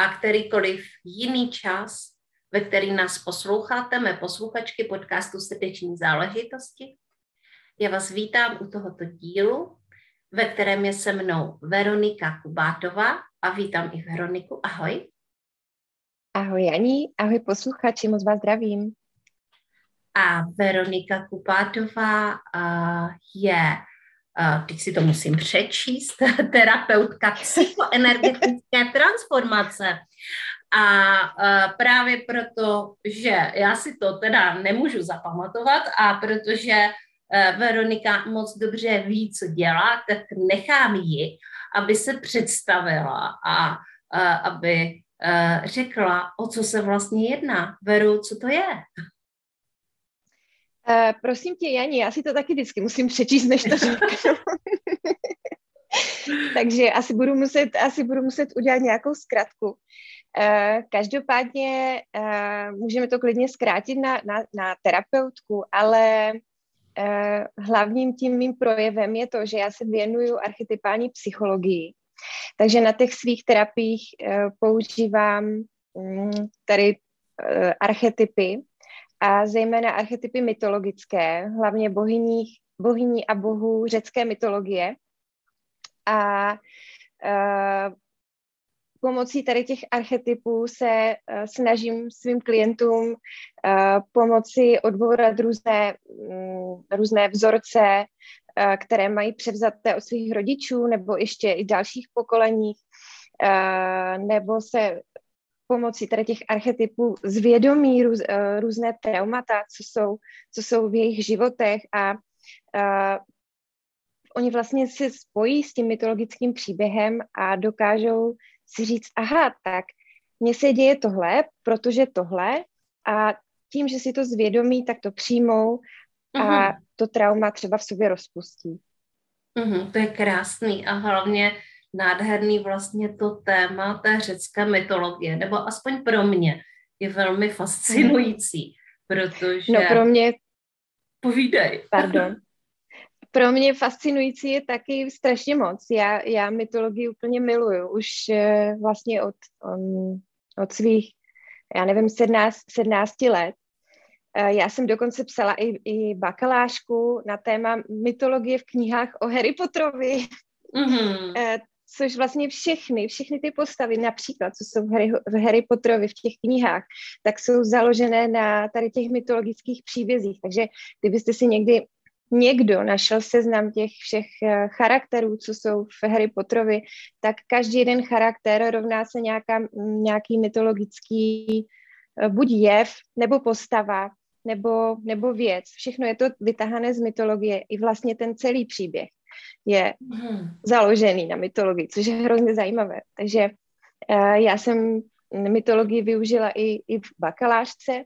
a kterýkoliv jiný čas, ve který nás posloucháte, mé posluchačky podcastu Srdeční záležitosti. Já vás vítám u tohoto dílu, ve kterém je se mnou Veronika Kubátová a vítám i Veroniku. Ahoj. Ahoj Janí, ahoj posluchači, moc vás zdravím. A Veronika Kubátová je teď si to musím přečíst, terapeutka psychoenergetické transformace. A právě proto, že já si to teda nemůžu zapamatovat a protože e, Veronika moc dobře ví, co dělá, tak nechám ji, aby se představila a aby e, řekla, o co se vlastně jedná. Veru, co to je? Uh, prosím tě, Jani, já si to taky vždycky musím přečíst, než to řeknu. Takže asi budu, muset, asi budu muset udělat nějakou zkratku. Uh, každopádně uh, můžeme to klidně zkrátit na, na, na terapeutku, ale uh, hlavním tím mým projevem je to, že já se věnuju archetypální psychologii. Takže na těch svých terapiích používám um, tady archetypy, a zejména archetypy mytologické, hlavně bohyní, bohyní a bohů řecké mytologie. A uh, pomocí tady těch archetypů se uh, snažím svým klientům uh, pomoci odbourat různé, um, různé vzorce, uh, které mají převzaté od svých rodičů nebo ještě i dalších pokoleních, uh, nebo se pomocí tady těch archetypů zvědomí růz, uh, různé traumata, co jsou, co jsou v jejich životech a uh, oni vlastně se spojí s tím mytologickým příběhem a dokážou si říct, aha, tak mně se děje tohle, protože tohle a tím, že si to zvědomí, tak to přijmou a uh-huh. to trauma třeba v sobě rozpustí. Uh-huh, to je krásný a hlavně nádherný vlastně to téma té řecké mytologie, nebo aspoň pro mě je velmi fascinující, protože... No pro mě... Povídej. Pardon. Pro mě fascinující je taky strašně moc. Já, já mytologii úplně miluju. Už uh, vlastně od, um, od svých, já nevím, 17, 17 let. Uh, já jsem dokonce psala i, i bakalářku na téma mytologie v knihách o Harry Potterovi. Mm-hmm. Což vlastně všechny, všechny ty postavy, například, co jsou v Harry, v Harry Potterovi, v těch knihách, tak jsou založené na tady těch mytologických příbězích. Takže kdybyste si někdy někdo našel seznam těch všech eh, charakterů, co jsou v Harry Potterovi, tak každý jeden charakter rovná se nějaká, nějaký mytologický eh, buď jev, nebo postava, nebo, nebo věc. Všechno je to vytahané z mytologie, i vlastně ten celý příběh je hmm. založený na mytologii, což je hrozně zajímavé. Takže uh, já jsem mytologii využila i, i v bakalářce,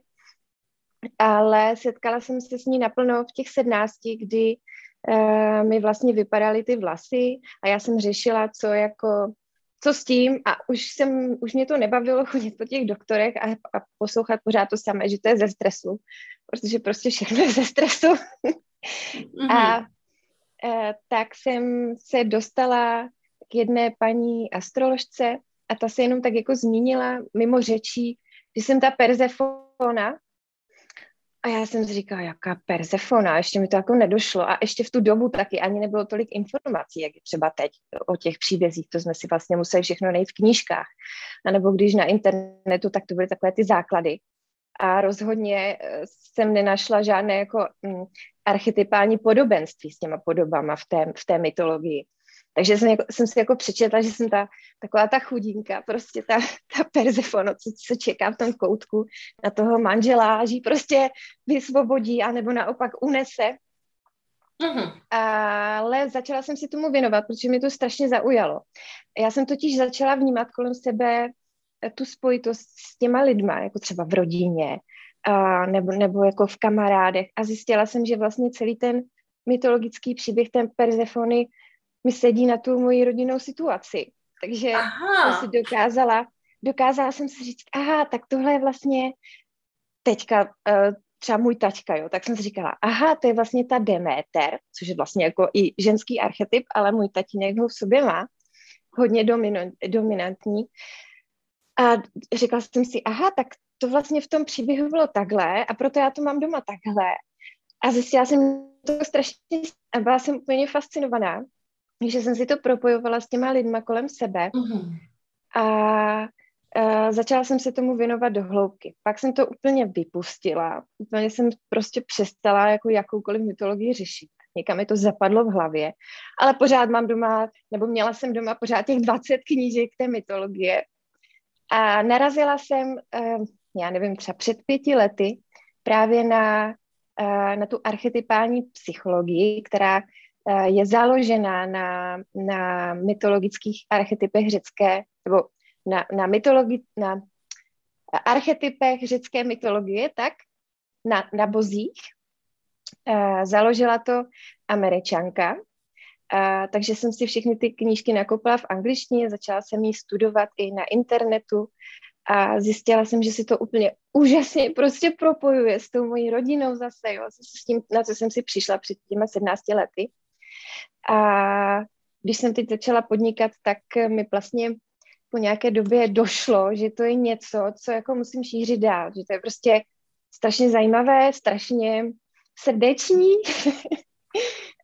ale setkala jsem se s ní naplno v těch sednácti, kdy uh, mi vlastně vypadaly ty vlasy a já jsem řešila, co jako co s tím a už jsem, už mě to nebavilo chodit po těch doktorech a, a poslouchat pořád to samé, že to je ze stresu, protože prostě všechno je ze stresu. Mm-hmm. A Eh, tak jsem se dostala k jedné paní astroložce a ta se jenom tak jako zmínila mimo řečí, že jsem ta Persefona. A já jsem si říkala, jaká Persefona, ještě mi to jako nedošlo. A ještě v tu dobu taky ani nebylo tolik informací, jak je třeba teď o těch příbězích, to jsme si vlastně museli všechno najít v knížkách, a nebo když na internetu, tak to byly takové ty základy a rozhodně eh, jsem nenašla žádné jako mm, archetypální podobenství s těma podobama v té, v té mytologii. Takže jsem, jako, jsem si jako přečetla, že jsem ta, taková ta chudinka, prostě ta, ta Perzefono, co, co čeká v tom koutku na toho manžela, že prostě vysvobodí, anebo naopak unese. Uh-huh. Ale začala jsem si tomu věnovat, protože mě to strašně zaujalo. Já jsem totiž začala vnímat kolem sebe tu spojitost s těma lidma, jako třeba v rodině, a nebo, nebo jako v kamarádech a zjistila jsem, že vlastně celý ten mytologický příběh, ten Persefony, mi sedí na tu moji rodinnou situaci. Takže aha. jsem si dokázala, dokázala jsem si říct, aha, tak tohle je vlastně teďka uh, třeba můj taťka, jo, tak jsem si říkala, aha, to je vlastně ta Deméter, což je vlastně jako i ženský archetyp, ale můj tatínek ho v sobě má, hodně dominant, dominantní. A říkala jsem si, aha, tak to vlastně v tom příběhu bylo takhle a proto já to mám doma takhle. A zjistila jsem to strašně a byla jsem úplně fascinovaná, že jsem si to propojovala s těma lidma kolem sebe mm-hmm. a, a začala jsem se tomu věnovat do hloubky. Pak jsem to úplně vypustila, úplně jsem prostě přestala jako jakoukoliv mytologii řešit. Někam mi to zapadlo v hlavě, ale pořád mám doma, nebo měla jsem doma pořád těch 20 knížek té mytologie. A narazila jsem, eh, já nevím, třeba před pěti lety právě na, eh, na tu archetypální psychologii, která eh, je založená na, na mytologických archetypech řecké, nebo na, na, mytologi, na archetypech řecké mytologie, tak na, na bozích. Založila to američanka, a, takže jsem si všechny ty knížky nakopila v angličtině, začala jsem ji studovat i na internetu a zjistila jsem, že si to úplně úžasně prostě propojuje s tou mojí rodinou zase, jo, s tím, na co jsem si přišla před těma 17 lety. A když jsem teď začala podnikat, tak mi vlastně po nějaké době došlo, že to je něco, co jako musím šířit dál, že to je prostě strašně zajímavé, strašně srdeční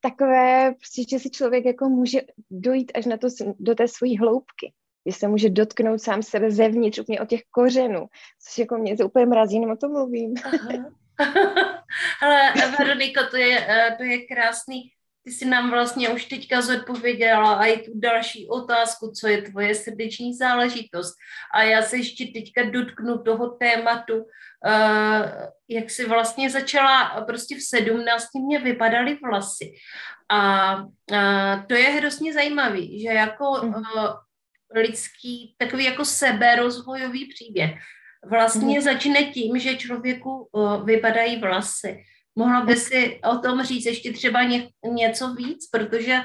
takové, prostě, že si člověk jako může dojít až na to, do té své hloubky, že se může dotknout sám sebe zevnitř, úplně od těch kořenů, což jako mě to úplně mrazí, o tom mluvím. Ale Veroniko, to je, eh, to je krásný ty jsi nám vlastně už teďka zodpověděla a i tu další otázku, co je tvoje srdeční záležitost. A já se ještě teďka dotknu toho tématu, uh, jak jsi vlastně začala, prostě v sedmnácti mě vypadaly vlasy. A uh, to je hrozně zajímavý, že jako uh, lidský, takový jako seberozvojový příběh, vlastně mm. začne tím, že člověku uh, vypadají vlasy. Mohla by si o tom říct ještě třeba ně, něco víc, protože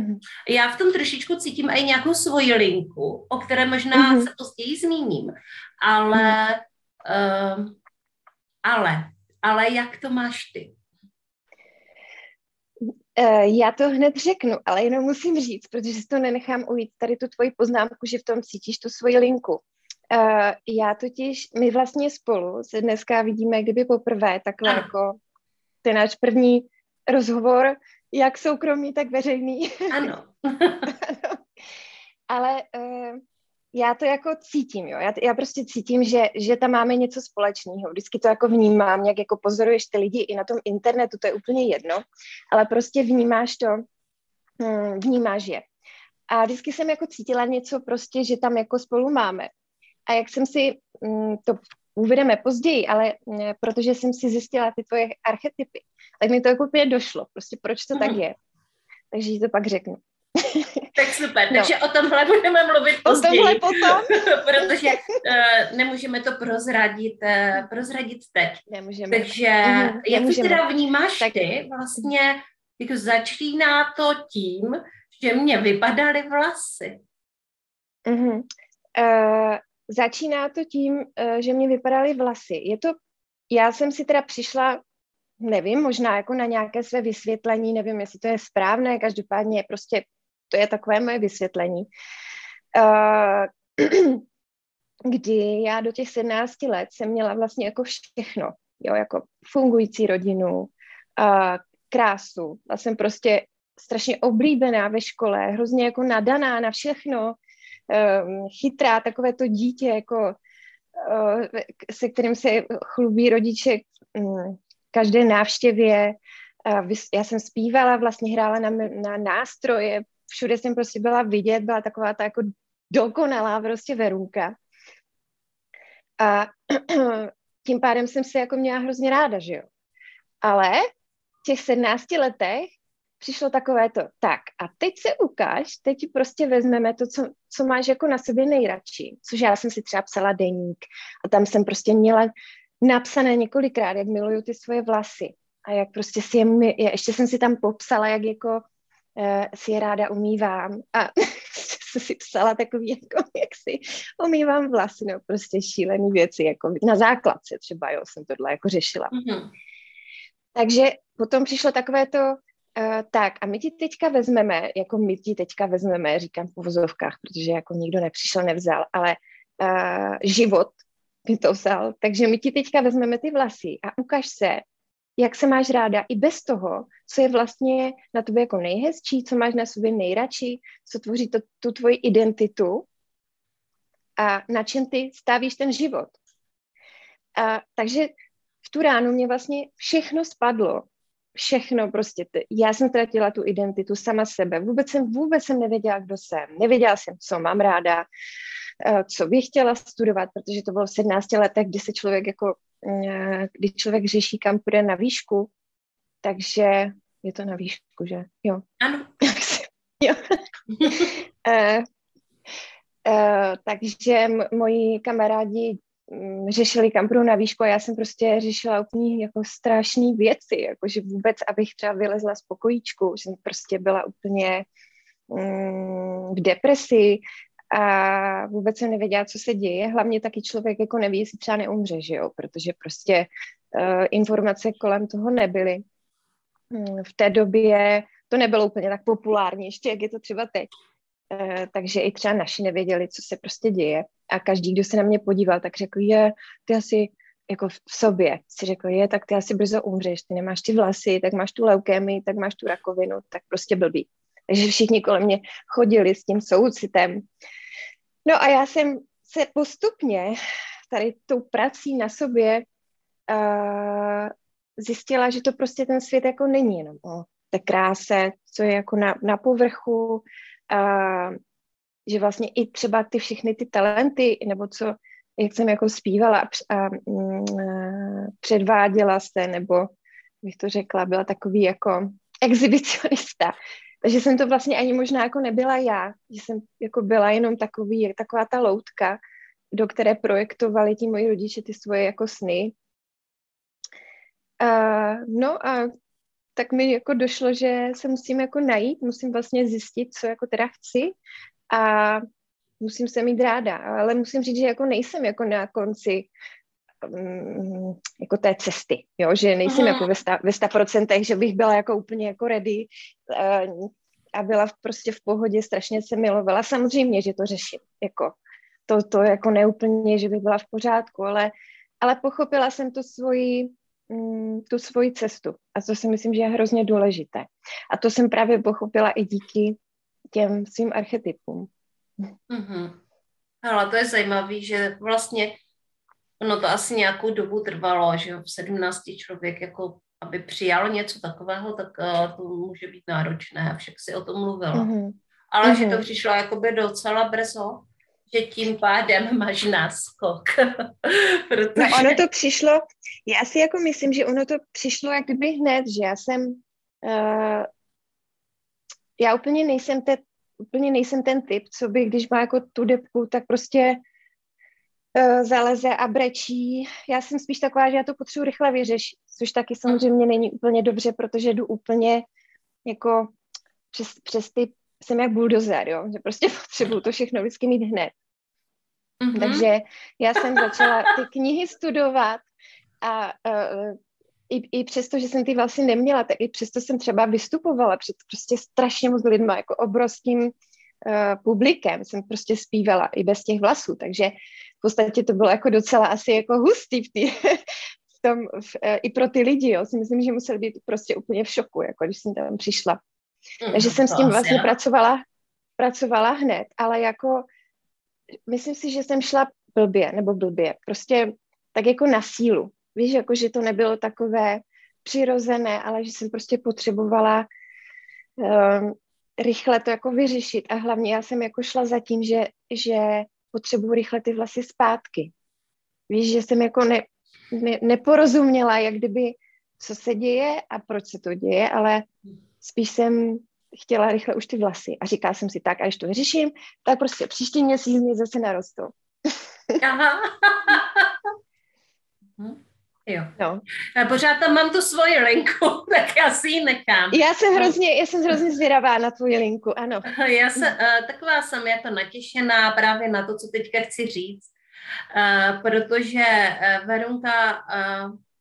mm-hmm. já v tom trošičku cítím i nějakou svoji linku, o které možná mm-hmm. se později zmíním, ale, mm-hmm. uh, ale, ale jak to máš ty? Uh, já to hned řeknu, ale jenom musím říct, protože si to nenechám ujít, tady tu tvoji poznámku, že v tom cítíš tu svoji linku. Uh, já totiž, my vlastně spolu se dneska vidíme kdyby poprvé takhle ano. jako je náš první rozhovor, jak soukromý, tak veřejný. Ano. Ale uh, já to jako cítím, jo. Já, já prostě cítím, že, že tam máme něco společného. Vždycky to jako vnímám, jak jako pozoruješ ty lidi i na tom internetu, to je úplně jedno, ale prostě vnímáš to, hm, vnímáš je. A vždycky jsem jako cítila něco prostě, že tam jako spolu máme. A jak jsem si hm, to uvedeme později, ale mm, protože jsem si zjistila ty tvoje archetypy, tak mi to jako úplně došlo, prostě proč to mm. tak mhm. je. Takže ti to pak řeknu. Tak super, no. takže o tomhle budeme mluvit později. O tomhle potom. protože uh, nemůžeme to prozradit, uh, prozradit teď. Nemůžeme. Takže mm, jak to teda vnímáš tak... ty? Vlastně jako začíná to tím, že mě vypadaly vlasy. Mm-hmm. Uh, Začíná to tím, eh, že mě vypadaly vlasy. Je to, já jsem si teda přišla, nevím, možná jako na nějaké své vysvětlení, nevím, jestli to je správné, každopádně prostě to je takové moje vysvětlení. Uh, kdy já do těch 17 let jsem měla vlastně jako všechno, jo, jako fungující rodinu, uh, krásu. Já jsem prostě strašně oblíbená ve škole, hrozně jako nadaná na všechno, um, chytrá, takové to dítě, jako uh, se kterým se chlubí rodiče um, každé návštěvě. Já jsem zpívala, vlastně hrála na, na nástroje, všude jsem prostě byla vidět, byla taková ta jako dokonalá prostě verůka. A tím pádem jsem se jako měla hrozně ráda, že jo. Ale těch 17 letech přišlo takové to, tak a teď se ukáž, teď prostě vezmeme to, co, co máš jako na sobě nejradši, což já jsem si třeba psala deník a tam jsem prostě měla napsané několikrát, jak miluju ty svoje vlasy a jak prostě si je, ještě jsem si tam popsala, jak jako uh, si je ráda umývám a jsem si psala takový, jako, jak si umývám vlasy, no prostě šílený věci, jako na základce třeba, jo, jsem tohle jako řešila. Mm-hmm. Takže potom přišlo takové to, uh, tak a my ti teďka vezmeme, jako my ti teďka vezmeme, říkám v uvozovkách, protože jako nikdo nepřišel, nevzal, ale uh, život mi to vzal, takže my ti teďka vezmeme ty vlasy a ukaž se, jak se máš ráda i bez toho, co je vlastně na tobě jako nejhezčí, co máš na sobě nejradši, co tvoří to, tu tvoji identitu a na čem ty stavíš ten život. A, takže v tu ránu mě vlastně všechno spadlo. Všechno prostě. Já jsem ztratila tu identitu sama sebe. Vůbec jsem, vůbec jsem nevěděla, kdo jsem. Nevěděla jsem, co mám ráda, co bych chtěla studovat, protože to bylo v 17 letech, kdy se člověk jako Eh, kdy člověk řeší, kam půjde na výšku, takže je to na výšku, že? Jo. Ano. jo. uh, uh, takže m- moji kamarádi řešili, kam na výšku a já jsem prostě řešila úplně jako strašné věci, jakože vůbec, abych třeba vylezla z pokojíčku, že jsem prostě byla úplně um, v depresi, a vůbec jsem nevěděla, co se děje. Hlavně taky člověk jako neví, jestli třeba neumře, že jo, protože prostě uh, informace kolem toho nebyly. Hmm, v té době to nebylo úplně tak populární, ještě jak je to třeba teď. Uh, takže i třeba naši nevěděli, co se prostě děje. A každý, kdo se na mě podíval, tak řekl, je, ty asi jako v sobě si řekl, je, tak ty asi brzo umřeš, ty nemáš ty vlasy, tak máš tu leukémii, tak máš tu rakovinu, tak prostě blbý. Takže všichni kolem mě chodili s tím soucitem. No a já jsem se postupně tady tou prací na sobě uh, zjistila, že to prostě ten svět jako není jenom o té kráse, co je jako na, na povrchu, uh, že vlastně i třeba ty všechny ty talenty, nebo co, jak jsem jako zpívala a, a uh, předváděla se, nebo bych to řekla, byla takový jako exhibicionista, takže jsem to vlastně ani možná jako nebyla já, že jsem jako byla jenom takový, taková ta loutka, do které projektovali ti moji rodiče ty svoje jako sny. A, no a tak mi jako došlo, že se musím jako najít, musím vlastně zjistit, co jako teda chci a musím se mít ráda, ale musím říct, že jako nejsem jako na konci um, jako té cesty, jo, že nejsem Aha. jako ve sta, ve procentech, že bych byla jako úplně jako ready uh, a byla v, prostě v pohodě, strašně se milovala. Samozřejmě, že to řeším, jako to, to jako neúplně, že bych byla v pořádku, ale, ale pochopila jsem tu svoji, um, tu svoji cestu a to si myslím, že je hrozně důležité. A to jsem právě pochopila i díky těm svým archetypům. Mm-hmm. Ale to je zajímavé, že vlastně ono to asi nějakou dobu trvalo, že v 17 člověk jako aby přijal něco takového, tak uh, to může být náročné, však si o tom mluvila. Mm-hmm. Ale mm-hmm. že to mhm. přišlo jakoby docela brzo, že tím pádem máš náskok. Protože... No ono to přišlo, já si jako myslím, že ono to přišlo jak kdyby hned, že já jsem, uh, já úplně nejsem, te, úplně nejsem ten typ, co by, když má jako tu depku, tak prostě uh, zaleze a brečí. Já jsem spíš taková, že já to potřebuji rychle vyřešit, což taky samozřejmě není úplně dobře, protože jdu úplně jako přes, přes ty, jsem jak buldozer, jo, že prostě potřebuji to všechno vždycky mít hned. Mm-hmm. Takže já jsem začala ty knihy studovat a uh, i, i přesto, že jsem ty vlastně neměla, tak i přesto jsem třeba vystupovala před prostě strašně moc lidma, jako obrovským uh, publikem jsem prostě zpívala i bez těch vlasů, takže v podstatě to bylo jako docela asi jako hustý v, tý, v tom, v, e, i pro ty lidi, jo, si myslím, že museli být prostě úplně v šoku, jako když jsem tam přišla. Mm, Takže jsem s tím vlastně pracovala, pracovala hned, ale jako myslím si, že jsem šla blbě, nebo blbě, prostě tak jako na sílu. Víš, jako že to nebylo takové přirozené, ale že jsem prostě potřebovala um, rychle to jako vyřešit a hlavně já jsem jako šla za tím, že, že potřebuji rychle ty vlasy zpátky. Víš, že jsem jako ne, ne, neporozuměla, jak kdyby co se děje a proč se to děje, ale spíš jsem chtěla rychle už ty vlasy a říkala jsem si tak, a když to vyřeším, tak prostě příští měsíc mě zase narostou. Aha. Hm? Jo. No. A pořád tam mám tu svoji linku, tak já si ji nechám. Já jsem hrozně, já jsem hrozně zvědavá na tvoji linku, ano. Já se, uh, taková jsem jako natěšená právě na to, co teďka chci říct, uh, protože uh, Verunka,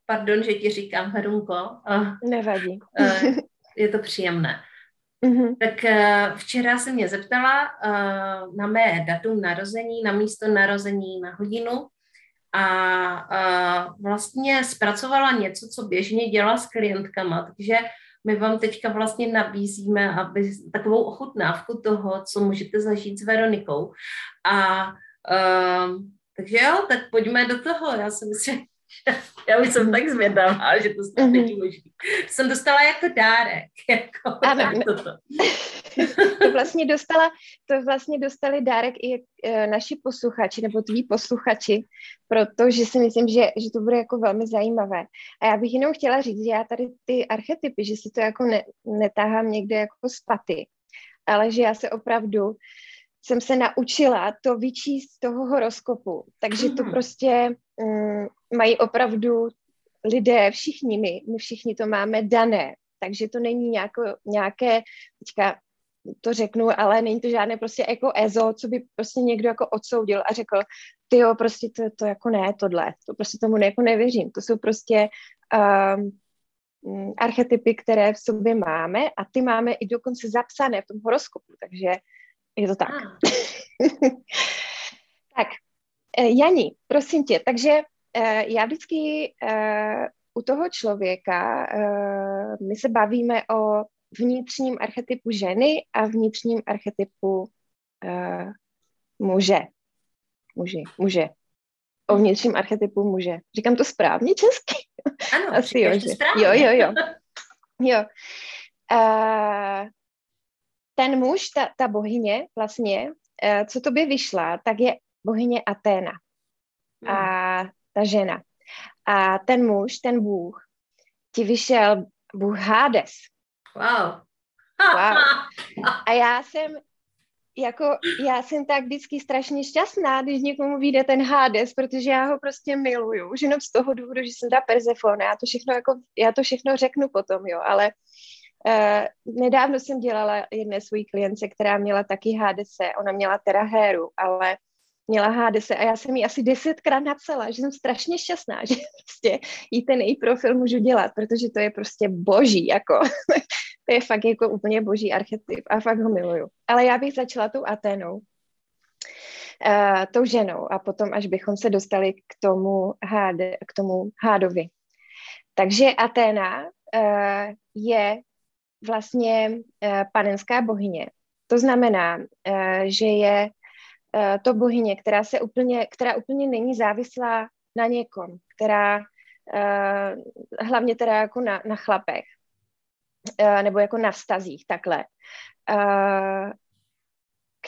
pardon, že ti říkám Verunko. Nevadí. Je to příjemné. Mm-hmm. Tak uh, včera se mě zeptala uh, na mé datum narození, na místo narození, na hodinu a uh, vlastně zpracovala něco, co běžně dělá s klientkama, takže my vám teďka vlastně nabízíme aby, takovou ochutnávku toho, co můžete zažít s Veronikou. A uh, takže jo, tak pojďme do toho. Já si myslím, já už jsem tak zvědavá, že to snad není mhm. možný. Jsem dostala jako dárek. Jako ano. Toto. to vlastně dostala, to vlastně dostali dárek i e, naši posluchači, nebo tví posluchači, protože si myslím, že, že to bude jako velmi zajímavé. A já bych jenom chtěla říct, že já tady ty archetypy, že si to jako ne, netáhám někde jako z paty, ale že já se opravdu jsem se naučila to vyčíst z toho horoskopu. Takže to hmm. prostě um, mají opravdu lidé, všichni my, my všichni to máme dané. Takže to není nějako, nějaké, teďka to řeknu, ale není to žádné prostě jako EZO, co by prostě někdo jako odsoudil a řekl, ty jo, prostě to, to jako ne, tohle, to prostě tomu jako nevěřím. To jsou prostě um, archetypy, které v sobě máme a ty máme i dokonce zapsané v tom horoskopu, takže je to tak. Ah. tak, eh, Jani, prosím tě, takže já vždycky uh, u toho člověka, uh, my se bavíme o vnitřním archetypu ženy a vnitřním archetypu uh, muže. Muži, muže. O vnitřním archetypu muže. Říkám to správně česky? Ano, Asi jo, že? správně. Jo, jo, jo. jo. Uh, ten muž, ta, ta bohyně vlastně, uh, co to by vyšla, tak je bohyně Aténa. Hmm. A ta žena. A ten muž, ten bůh, ti vyšel bůh Hades. Wow. wow. A já jsem jako, já jsem tak vždycky strašně šťastná, když někomu vyjde ten Hades, protože já ho prostě miluju, už jenom z toho důvodu, že jsem ta Persefone, já to všechno jako, já to všechno řeknu potom, jo, ale uh, nedávno jsem dělala jedné svojí klience, která měla taky Hadese, ona měla teda Héru, ale měla Hadese a já jsem ji asi desetkrát napsala, že jsem strašně šťastná, že prostě jí ten její profil můžu dělat, protože to je prostě boží, jako to je fakt jako úplně boží archetyp a fakt ho miluju. Ale já bych začala tou Aténou, uh, tou ženou a potom, až bychom se dostali k tomu, háde, k tomu hádovi. Takže Aténa uh, je vlastně uh, panenská bohyně. To znamená, uh, že je uh, to bohyně, která se úplně, která úplně není závislá na někom, která uh, hlavně teda jako na, na chlapech, uh, nebo jako na vztazích takhle, uh,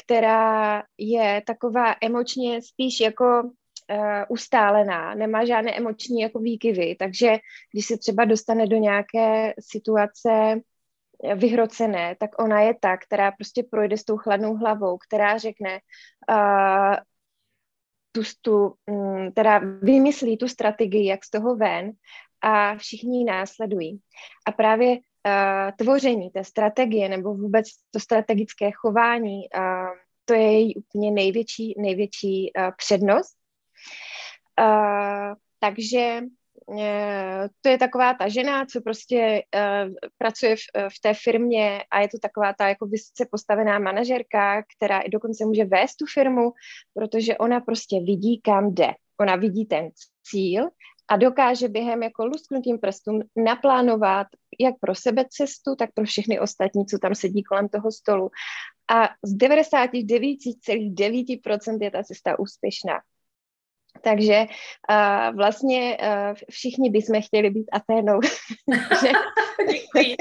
která je taková emočně spíš jako uh, ustálená, nemá žádné emoční jako výkyvy, takže když se třeba dostane do nějaké situace vyhrocené, tak ona je ta, která prostě projde s tou chladnou hlavou, která řekne, uh, tu, tu, um, teda vymyslí tu strategii, jak z toho ven a všichni ji následují. A právě uh, tvoření té strategie nebo vůbec to strategické chování, uh, to je její úplně největší, největší uh, přednost. Uh, takže to je taková ta žena, co prostě uh, pracuje v, v té firmě a je to taková ta jako vysoce postavená manažerka, která i dokonce může vést tu firmu, protože ona prostě vidí, kam jde. Ona vidí ten cíl a dokáže během jako lusknutím prstů naplánovat jak pro sebe cestu, tak pro všechny ostatní, co tam sedí kolem toho stolu. A z 99,9% je ta cesta úspěšná. Takže uh, vlastně uh, všichni bychom chtěli být Aténou.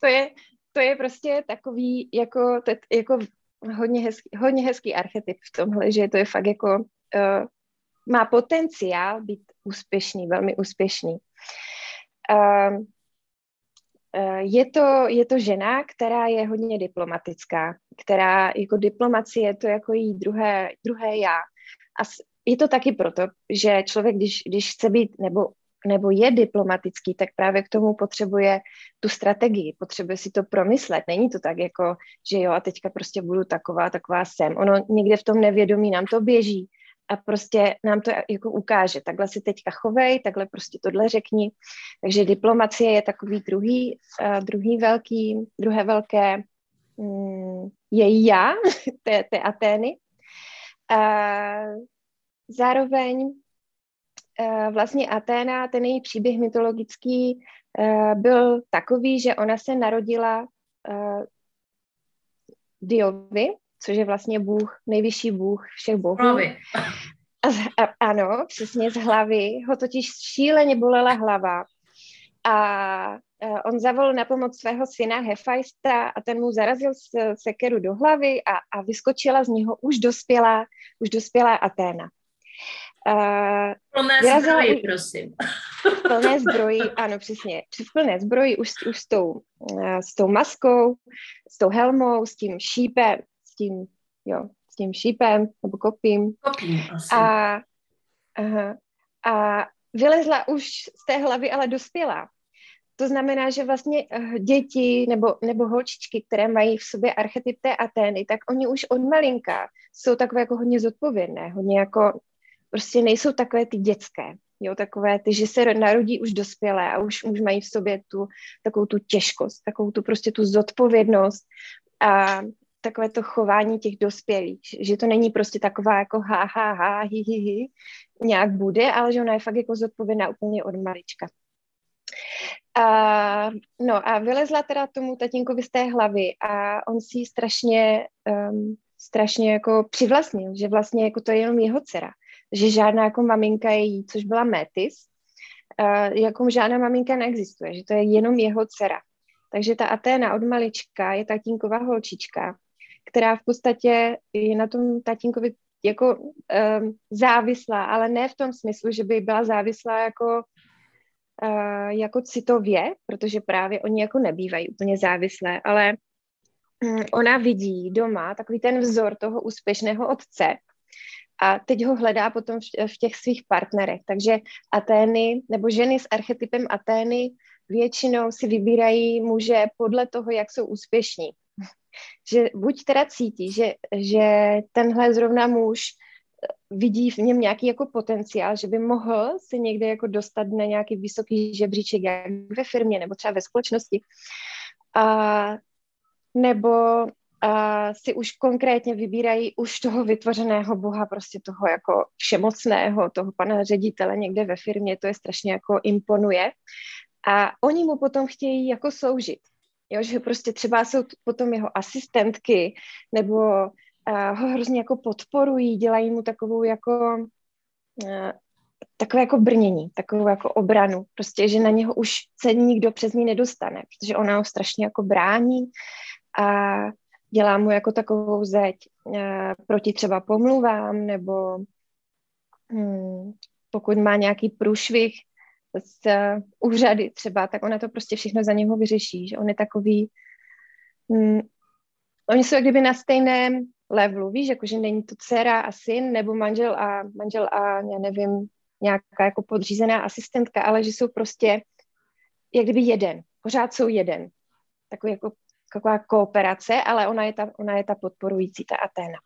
to, je, to je prostě takový jako, to, jako hodně, hezký, hodně hezký archetyp v tomhle, že to je fakt jako uh, má potenciál být úspěšný, velmi úspěšný. Uh, je to, je to žena, která je hodně diplomatická, která jako diplomacie to jako jí druhé, druhé já. A je to taky proto, že člověk, když, když chce být nebo, nebo je diplomatický, tak právě k tomu potřebuje tu strategii, potřebuje si to promyslet. Není to tak jako, že jo a teďka prostě budu taková, taková jsem. Ono někde v tom nevědomí nám to běží a prostě nám to jako ukáže. Takhle si teďka chovej, takhle prostě tohle řekni. Takže diplomacie je takový druhý, uh, druhý velký, druhé velké um, je já, té, té Atény. Zároveň uh, vlastně Aténa, ten její příběh mytologický uh, byl takový, že ona se narodila uh, Diovi, což je vlastně Bůh, nejvyšší Bůh všech bohů. A, a, ano, přesně z hlavy. Ho totiž šíleně bolela hlava. A a on zavolal na pomoc svého syna Hefajsta a ten mu zarazil sekeru do hlavy a, a vyskočila z něho už dospělá, už dospělá Aténa. Uh, plné vyrazila, zbroji, prosím. Plné zbroji, ano, přesně. V plné zbroji už, už s, tou, uh, s tou maskou, s tou helmou, s tím šípem, s tím, jo, s tím šípem nebo kopím. Kopím asi. A, aha, a vylezla už z té hlavy, ale dospělá. To znamená, že vlastně uh, děti nebo, nebo holčičky, které mají v sobě archetyp té Atény, tak oni už od malinka jsou takové jako hodně zodpovědné, hodně jako prostě nejsou takové ty dětské, jo, takové ty, že se narodí už dospělé a už, už mají v sobě tu, takovou tu těžkost, takovou tu prostě tu zodpovědnost a takové to chování těch dospělých, že to není prostě taková jako ha, ha, ha, hi, hi, hi, nějak bude, ale že ona je fakt jako zodpovědná úplně od malička. A, no a vylezla teda tomu tatínkovi z té hlavy a on si ji strašně, um, strašně jako přivlastnil, že vlastně jako to je jenom jeho dcera že žádná jako maminka je jí, což byla Métis, uh, jako žádná maminka neexistuje, že to je jenom jeho dcera. Takže ta Aténa od malička je tatínková holčička, která v podstatě je na tom tatínkovi jako um, závislá, ale ne v tom smyslu, že by byla závislá jako, jako citově, protože právě oni jako nebývají úplně závislé, ale um, ona vidí doma takový ten vzor toho úspěšného otce, a teď ho hledá potom v těch svých partnerech. Takže Atény nebo ženy s archetypem Atény většinou si vybírají muže podle toho, jak jsou úspěšní. Že buď teda cítí, že, že tenhle zrovna muž vidí v něm nějaký jako potenciál, že by mohl se někde jako dostat na nějaký vysoký žebříček, jak ve firmě nebo třeba ve společnosti. A nebo a si už konkrétně vybírají už toho vytvořeného boha, prostě toho jako všemocného, toho pana ředitele někde ve firmě, to je strašně jako imponuje. A oni mu potom chtějí jako sloužit. Jo, že prostě třeba jsou potom jeho asistentky, nebo uh, ho hrozně jako podporují, dělají mu takovou jako uh, takové jako brnění, takovou jako obranu, prostě, že na něho už se nikdo přes ní nedostane, protože ona ho strašně jako brání a dělá mu jako takovou zeď eh, proti třeba pomluvám, nebo hm, pokud má nějaký průšvih z uh, úřady třeba, tak ona to prostě všechno za něho vyřeší, že on je takový, hm, oni jsou jak kdyby na stejném levelu, víš, jakože není to dcera a syn, nebo manžel a manžel a já nevím, nějaká jako podřízená asistentka, ale že jsou prostě jak kdyby jeden, pořád jsou jeden. Takový jako taková kooperace, ale ona je ta, ona je ta podporující, ta Aténa.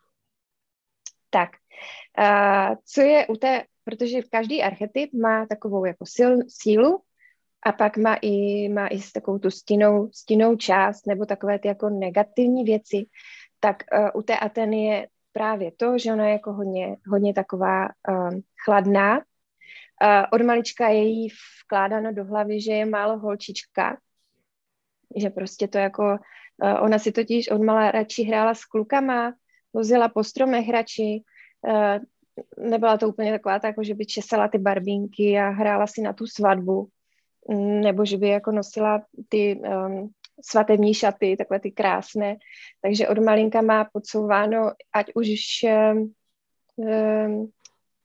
Tak, uh, co je u té, protože každý archetyp má takovou jako sil, sílu a pak má i, má i takovou tu stinnou, stinnou část nebo takové ty jako negativní věci, tak uh, u té Ateny je právě to, že ona je jako hodně, hodně taková um, chladná. Uh, od malička je jí vkládáno do hlavy, že je málo holčička, že prostě to jako, uh, ona si totiž od malá radši hrála s klukama, vozila po stromech radši, uh, nebyla to úplně taková tak, jako, že by česala ty barbínky a hrála si na tu svatbu, nebo že by jako nosila ty um, svatební šaty, takové ty krásné. Takže od malinka má podsouváno, ať už, um, um,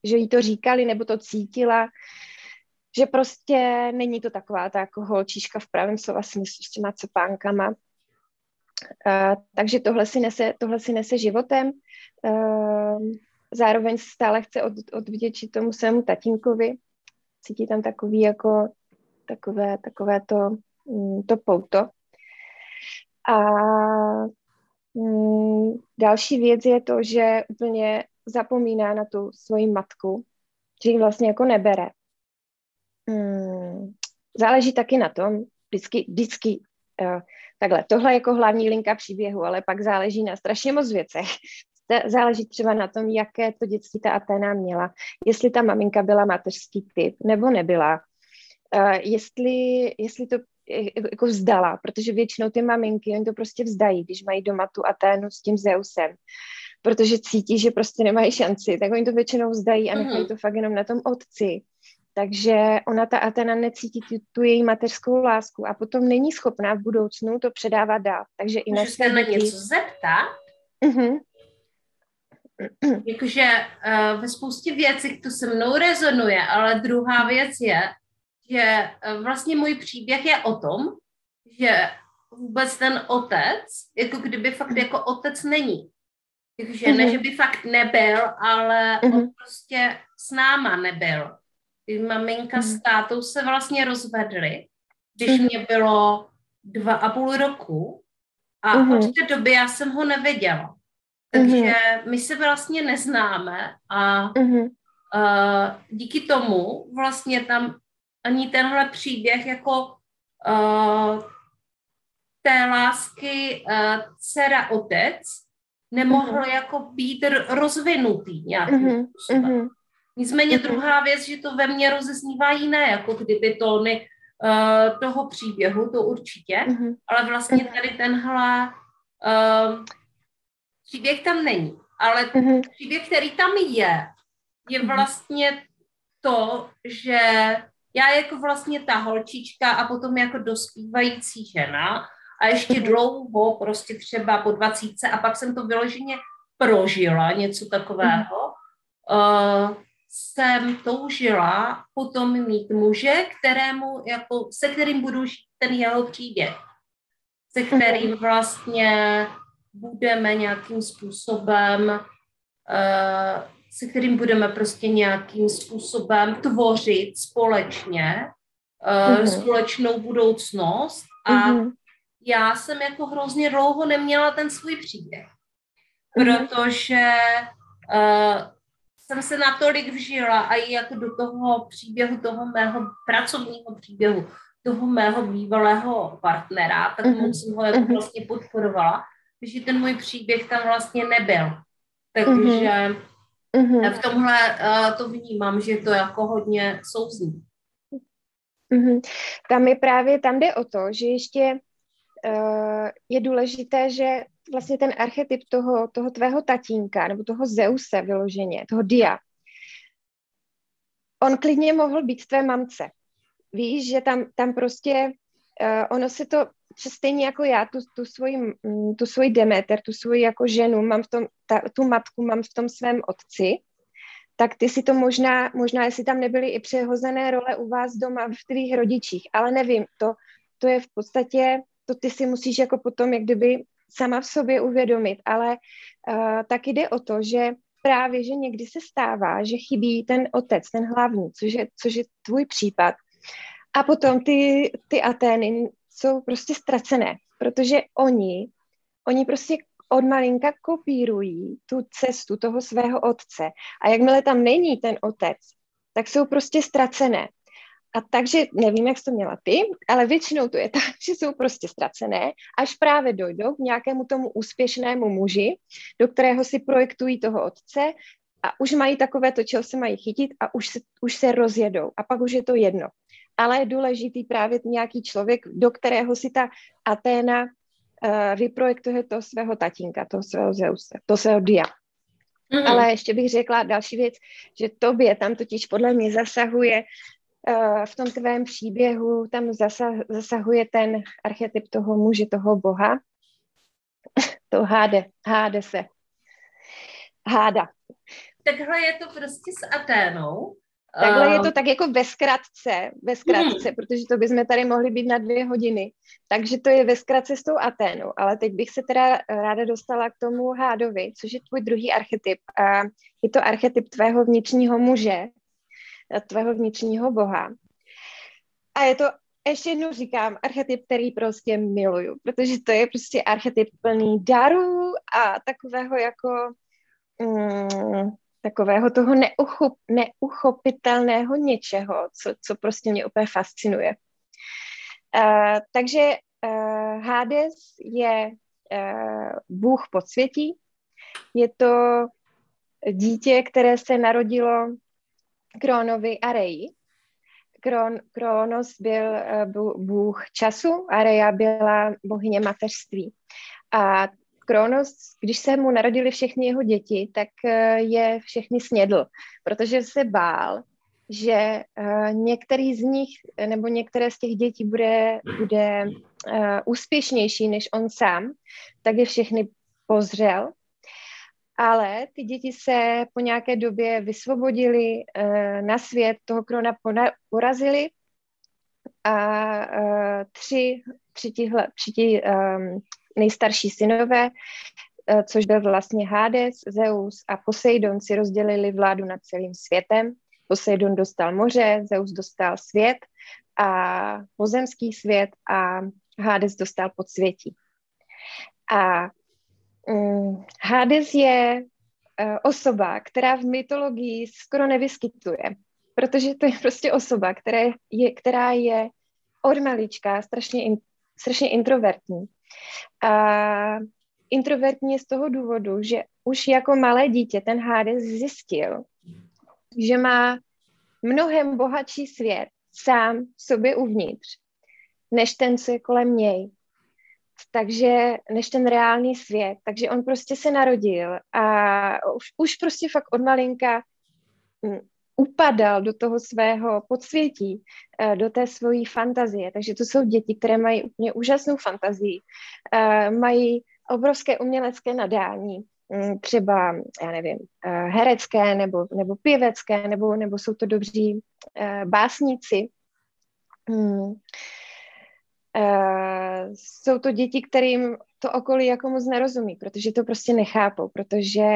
že jí to říkali, nebo to cítila, že prostě není to taková ta jako holčička v pravém slova smyslu s těma copánkama. Uh, takže tohle si nese, tohle si nese životem. Uh, zároveň stále chce od, odvděčit tomu svému tatínkovi. Cítí tam takový jako takové, takové to, mm, to pouto. A mm, další věc je to, že úplně zapomíná na tu svoji matku, že ji vlastně jako nebere. Mm, záleží taky na tom, vždycky, vždycky uh, takhle, tohle je jako hlavní linka příběhu, ale pak záleží na strašně moc věcech. Záleží třeba na tom, jaké to dětství ta Aténa měla. Jestli ta maminka byla mateřský typ, nebo nebyla. Uh, jestli, jestli to jako vzdala, protože většinou ty maminky, oni to prostě vzdají, když mají doma tu Aténu s tím Zeusem, protože cítí, že prostě nemají šanci, tak oni to většinou vzdají a nechají mhm. to fakt jenom na tom otci. Takže ona, ta Atena, necítí tu, tu její mateřskou lásku a potom není schopná v budoucnu to předávat dál. Takže i na se na něco zeptat? Uh-huh. Jakože uh, ve spoustě věcí to se mnou rezonuje, ale druhá věc je, že uh, vlastně můj příběh je o tom, že vůbec ten otec, jako kdyby fakt jako otec není. Takže uh-huh. ne, že by fakt nebyl, ale uh-huh. on prostě s náma nebyl maminka s tátou se vlastně rozvedli, když mm. mě bylo dva a půl roku a mm. od té doby já jsem ho neviděla. Takže mm. my se vlastně neznáme a mm. uh, díky tomu vlastně tam ani tenhle příběh jako uh, té lásky uh, dcera otec nemohl mm. jako být rozvinutý nějakým mm. způsobem. Mm. Nicméně mhm. druhá věc, že to ve mně rozeznívá jiné, jako kdyby tóny uh, toho příběhu, to určitě, mm-hmm. ale vlastně mhm. tady tenhle uh, příběh tam není. Ale mm-hmm. příběh, který tam je, je mhm. vlastně to, že já jako vlastně ta holčička a potom jako dospívající žena a ještě dlouho, prostě třeba po dvacítce a pak jsem to vyloženě prožila, něco takového, uh, jsem toužila potom mít muže, kterému, jako, se kterým budu žít ten jeho příběh, se mhm. kterým vlastně budeme nějakým způsobem, uh, se kterým budeme prostě nějakým způsobem tvořit společně uh-huh. společnou budoucnost a uh-huh. já jsem jako hrozně dlouho neměla ten svůj příběh, uh-huh. protože uh, jsem se natolik vžila a i jako do toho příběhu, toho mého pracovního příběhu, toho mého bývalého partnera, tak uh-huh. jsem ho jako uh-huh. vlastně podporovala, že ten můj příběh tam vlastně nebyl. Takže uh-huh. v tomhle uh, to vnímám, že to jako hodně souzní. Uh-huh. Tam je právě, tam jde o to, že ještě uh, je důležité, že vlastně ten archetyp toho, toho tvého tatínka, nebo toho Zeuse vyloženě, toho Dia, on klidně mohl být tvé mamce. Víš, že tam, tam prostě uh, ono se to, stejně jako já, tu, tu, svoji, mm, tu svoji Demeter, tu svoji jako ženu, mám v tom, ta, tu matku mám v tom svém otci, tak ty si to možná, možná jestli tam nebyly i přehozené role u vás doma v tvých rodičích, ale nevím, to, to je v podstatě, to ty si musíš jako potom jak kdyby sama v sobě uvědomit, ale uh, taky jde o to, že právě, že někdy se stává, že chybí ten otec, ten hlavní, což je, což je tvůj případ. A potom ty, ty Atény jsou prostě ztracené, protože oni, oni prostě od malinka kopírují tu cestu toho svého otce. A jakmile tam není ten otec, tak jsou prostě ztracené. A takže nevím, jak jsi to měla ty, ale většinou to je tak, že jsou prostě ztracené, až právě dojdou k nějakému tomu úspěšnému muži, do kterého si projektují toho otce a už mají takové to, čeho se mají chytit a už se, už se rozjedou a pak už je to jedno. Ale je důležitý právě nějaký člověk, do kterého si ta Aténa uh, vyprojektuje toho svého tatínka, toho svého Zeuse, toho svého Dia. Mm-hmm. Ale ještě bych řekla další věc, že tobě tam totiž podle mě zasahuje Eh, v tom tvém příběhu tam zasahuje ten archetyp toho muže, toho boha, to háde, háde se, háda. Takhle je to prostě s Aténou. Takhle je to tak jako ve zkratce, ve zkratce, mm. protože to bychom tady mohli být na dvě hodiny. Takže to je ve zkratce s tou Aténou, ale teď bych se teda ráda dostala k tomu hádovi, což je tvůj druhý archetyp. A je to archetyp tvého vnitřního muže, tvého vnitřního boha. A je to, ještě jednou říkám, archetyp, který prostě miluju, protože to je prostě archetyp plný darů a takového jako mm, takového toho neuchop, neuchopitelného něčeho, co, co prostě mě úplně fascinuje. Uh, takže uh, Hades je uh, bůh podsvětí, je to dítě, které se narodilo Kronovi a Reji. Kron, Kronos byl bůh času a Reja byla bohyně mateřství. A Kronos, když se mu narodili všechny jeho děti, tak eh, je všechny snědl, protože se bál, že eh, některý z nich nebo některé z těch dětí bude, bude eh, úspěšnější než on sám, tak je všechny pozřel. Ale ty děti se po nějaké době vysvobodili na svět, toho krona porazili a tři, tři, tihle, tři ti, um, nejstarší synové, eh, což byl vlastně Hades, Zeus a Poseidon, si rozdělili vládu nad celým světem. Poseidon dostal moře, Zeus dostal svět a pozemský svět a Hades dostal podsvětí. A um, Hades je uh, osoba, která v mytologii skoro nevyskytuje, protože to je prostě osoba, která je, která je od malička strašně, in, strašně introvertní. A introvertní je z toho důvodu, že už jako malé dítě ten Hades zjistil, že má mnohem bohatší svět sám sobě uvnitř, než ten, co je kolem něj. Takže, než ten reálný svět. Takže on prostě se narodil a už, už prostě fakt od malinka hm, upadal do toho svého podsvětí, eh, do té svojí fantazie. Takže to jsou děti, které mají úplně úžasnou fantazii, eh, mají obrovské umělecké nadání, hm, třeba, já nevím, eh, herecké nebo, nebo pěvecké, nebo, nebo jsou to dobří básníci. Hmm. jsou to děti, kterým to okolí jako moc nerozumí, protože to prostě nechápou, protože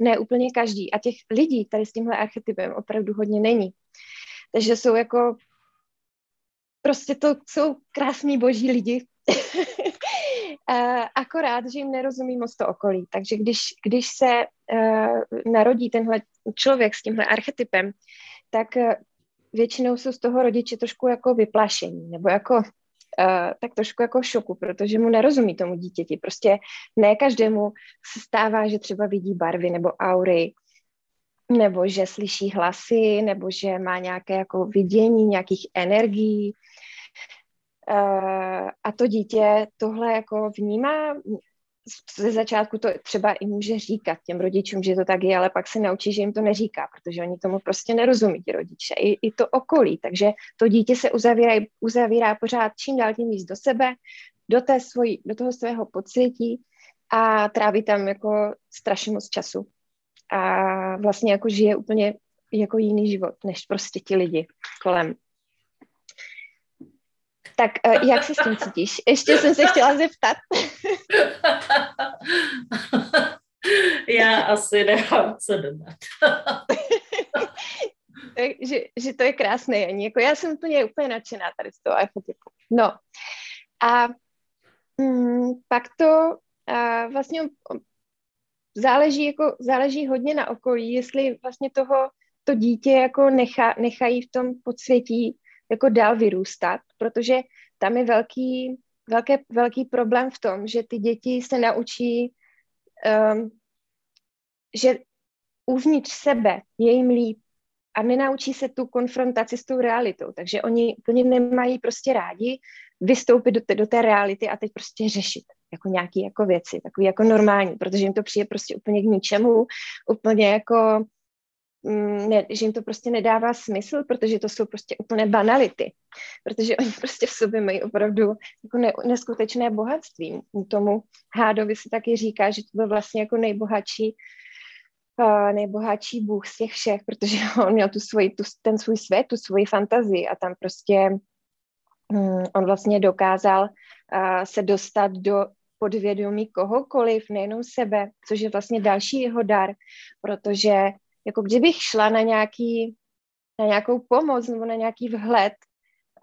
ne úplně každý. A těch lidí tady s tímhle archetypem opravdu hodně není. Takže jsou jako, prostě to jsou krásní boží lidi. Akorát, že jim nerozumí moc to okolí. Takže když, když se uh, narodí tenhle člověk s tímhle archetypem, tak uh, většinou jsou z toho rodiče trošku jako vyplašení, nebo jako uh, tak trošku jako šoku, protože mu nerozumí tomu dítěti. Prostě ne každému se stává, že třeba vidí barvy nebo aury, nebo že slyší hlasy, nebo že má nějaké jako vidění nějakých energií. Uh, a to dítě tohle jako vnímá ze začátku to třeba i může říkat těm rodičům, že to tak je, ale pak se naučí, že jim to neříká, protože oni tomu prostě nerozumí, ti rodiče, i, i to okolí. Takže to dítě se uzavírá, uzavírá pořád čím dál tím víc do sebe, do, té svojí, do toho svého podsvětí a tráví tam jako strašně moc času. A vlastně jako žije úplně jako jiný život, než prostě ti lidi kolem. Tak uh, jak se s tím cítíš? Ještě jsem se chtěla zeptat. Já asi nemám co dodat. že, že to je krásné, Janí. Jako já jsem úplně, úplně nadšená tady z toho archetypu. No a mm, pak to a vlastně záleží, jako, záleží hodně na okolí, jestli vlastně toho to dítě jako nechá, nechají v tom podsvětí jako dál vyrůstat, protože tam je velký, velké, velký problém v tom, že ty děti se naučí, um, že uvnitř sebe je jim líp a nenaučí se tu konfrontaci s tou realitou. Takže oni úplně nemají prostě rádi vystoupit do té, do té reality a teď prostě řešit jako nějaké jako věci, takový jako normální, protože jim to přijde prostě úplně k ničemu, úplně jako ne, že jim to prostě nedává smysl, protože to jsou prostě úplně banality. Protože oni prostě v sobě mají opravdu jako ne, neskutečné bohatství. Tomu Hádovi se taky říká, že to byl vlastně jako nejbohatší uh, nejbohatší bůh z těch všech, protože on měl tu svoji, tu, ten svůj svět, tu svoji fantazii a tam prostě um, on vlastně dokázal uh, se dostat do podvědomí kohokoliv, nejenom sebe, což je vlastně další jeho dar, protože jako kdybych šla na nějaký, na nějakou pomoc nebo na nějaký vhled,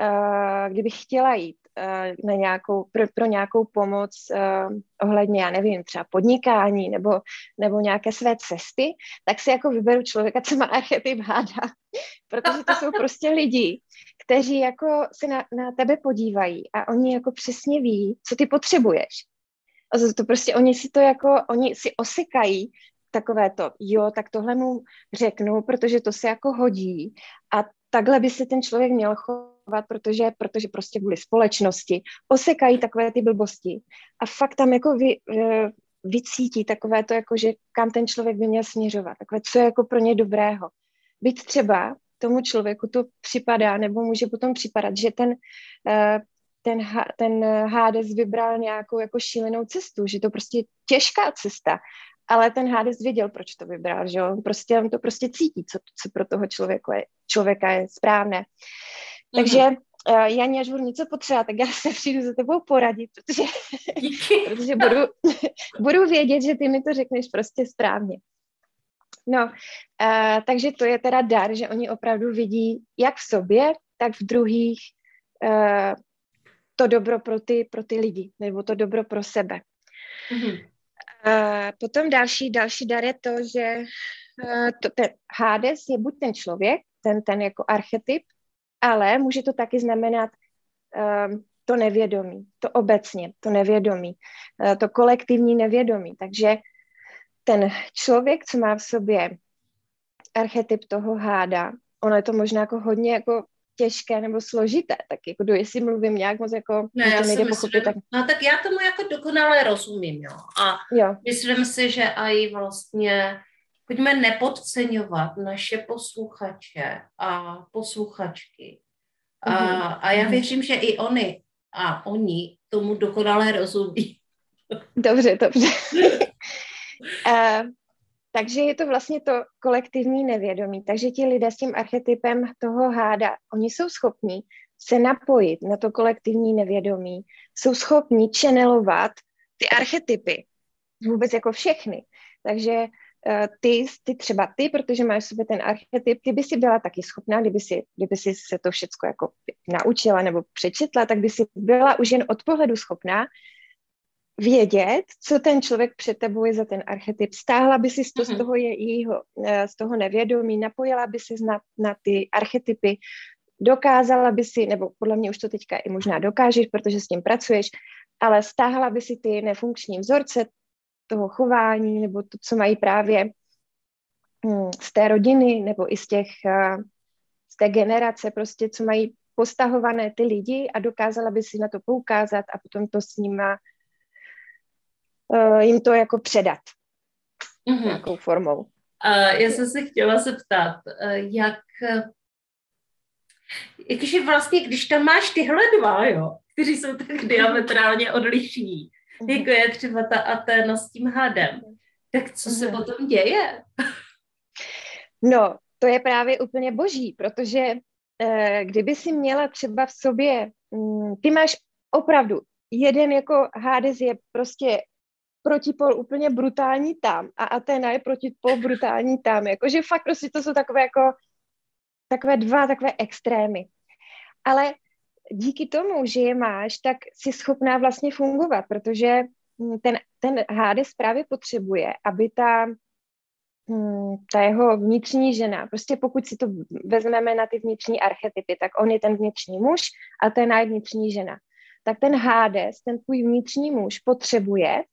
uh, kdybych chtěla jít uh, na nějakou, pro, pro nějakou pomoc uh, ohledně, já nevím, třeba podnikání nebo, nebo nějaké své cesty, tak si jako vyberu člověka, co má archetyp háda, protože to jsou prostě lidi, kteří jako se na, na tebe podívají a oni jako přesně ví, co ty potřebuješ. A to prostě oni si to jako, oni si osekají takové to, jo, tak tohle mu řeknu, protože to se jako hodí. A takhle by se ten člověk měl chovat, protože, protože prostě kvůli společnosti osekají takové ty blbosti. A fakt tam jako vy, eh, vycítí takové to, jako že kam ten člověk by měl směřovat, takové, co je jako pro ně dobrého. Být třeba tomu člověku to připadá, nebo může potom připadat, že ten, eh, ten, ten Hades vybral nějakou jako šílenou cestu, že to prostě těžká cesta, ale ten Hades věděl, proč to vybral, že on prostě, on to prostě cítí, co, co pro toho člověka je, člověka je správné. Takže mm-hmm. Uh, Janě, až budu něco potřeba, tak já se přijdu za tebou poradit, protože, protože budu, budu vědět, že ty mi to řekneš prostě správně. No, uh, takže to je teda dar, že oni opravdu vidí jak v sobě, tak v druhých uh, to dobro pro ty, pro ty lidi, nebo to dobro pro sebe. Mm-hmm. Uh, potom další, další dar je to, že to, ten Hades je buď ten člověk, ten, ten jako archetyp, ale může to taky znamenat uh, to nevědomí, to obecně, to nevědomí, to kolektivní nevědomí. Takže ten člověk, co má v sobě archetyp toho háda, ono je to možná jako hodně jako těžké nebo složité, tak jako do, jestli mluvím nějak moc jako, ne, já nejde pochopit, tak... No tak já tomu jako dokonale rozumím, jo. A jo. myslím si, že i vlastně pojďme nepodceňovat naše posluchače a posluchačky. A, mm-hmm. a já mhm. věřím, že i oni a oni tomu dokonale rozumí. Dobře, dobře. uh, Takže je to vlastně to kolektivní nevědomí. Takže ti lidé s tím archetypem toho háda, oni jsou schopní se napojit na to kolektivní nevědomí, jsou schopní channelovat ty archetypy, vůbec jako všechny. Takže uh, ty, ty třeba ty, protože máš sobě ten archetyp, ty by si byla taky schopná, kdyby si, kdyby si se to všechno jako naučila nebo přečetla, tak by si byla už jen od pohledu schopná vědět, co ten člověk před tebou je za ten archetyp. Stáhla by si z, to, z mhm. toho jejího, eh, z toho nevědomí, napojila by si na, na ty archetypy, dokázala by si, nebo podle mě už to teďka i možná dokážeš, protože s tím pracuješ, ale stáhla by si ty nefunkční vzorce toho chování, nebo to, co mají právě hm, z té rodiny, nebo i z těch, eh, z té generace, prostě, co mají postahované ty lidi a dokázala by si na to poukázat a potom to s nima uh, jim to jako předat mm-hmm. nějakou formou. Uh, já jsem se chtěla zeptat, uh, jak jakože vlastně, když tam máš tyhle dva, jo, kteří jsou tak diametrálně odlišní, mm-hmm. jako je třeba ta Aténa s tím hadem, tak co se mm-hmm. potom děje? No, to je právě úplně boží, protože eh, kdyby si měla třeba v sobě, hm, ty máš opravdu jeden jako Hades je prostě protipol úplně brutální tam a Atena je protipol brutální tam. Jakože fakt prostě to jsou takové jako takové dva takové extrémy. Ale díky tomu, že je máš, tak si schopná vlastně fungovat, protože ten, ten Hades právě potřebuje, aby ta, hm, ta jeho vnitřní žena, prostě pokud si to vezmeme na ty vnitřní archetypy, tak on je ten vnitřní muž a ten je vnitřní žena. Tak ten Hades, ten tvůj vnitřní muž potřebuje,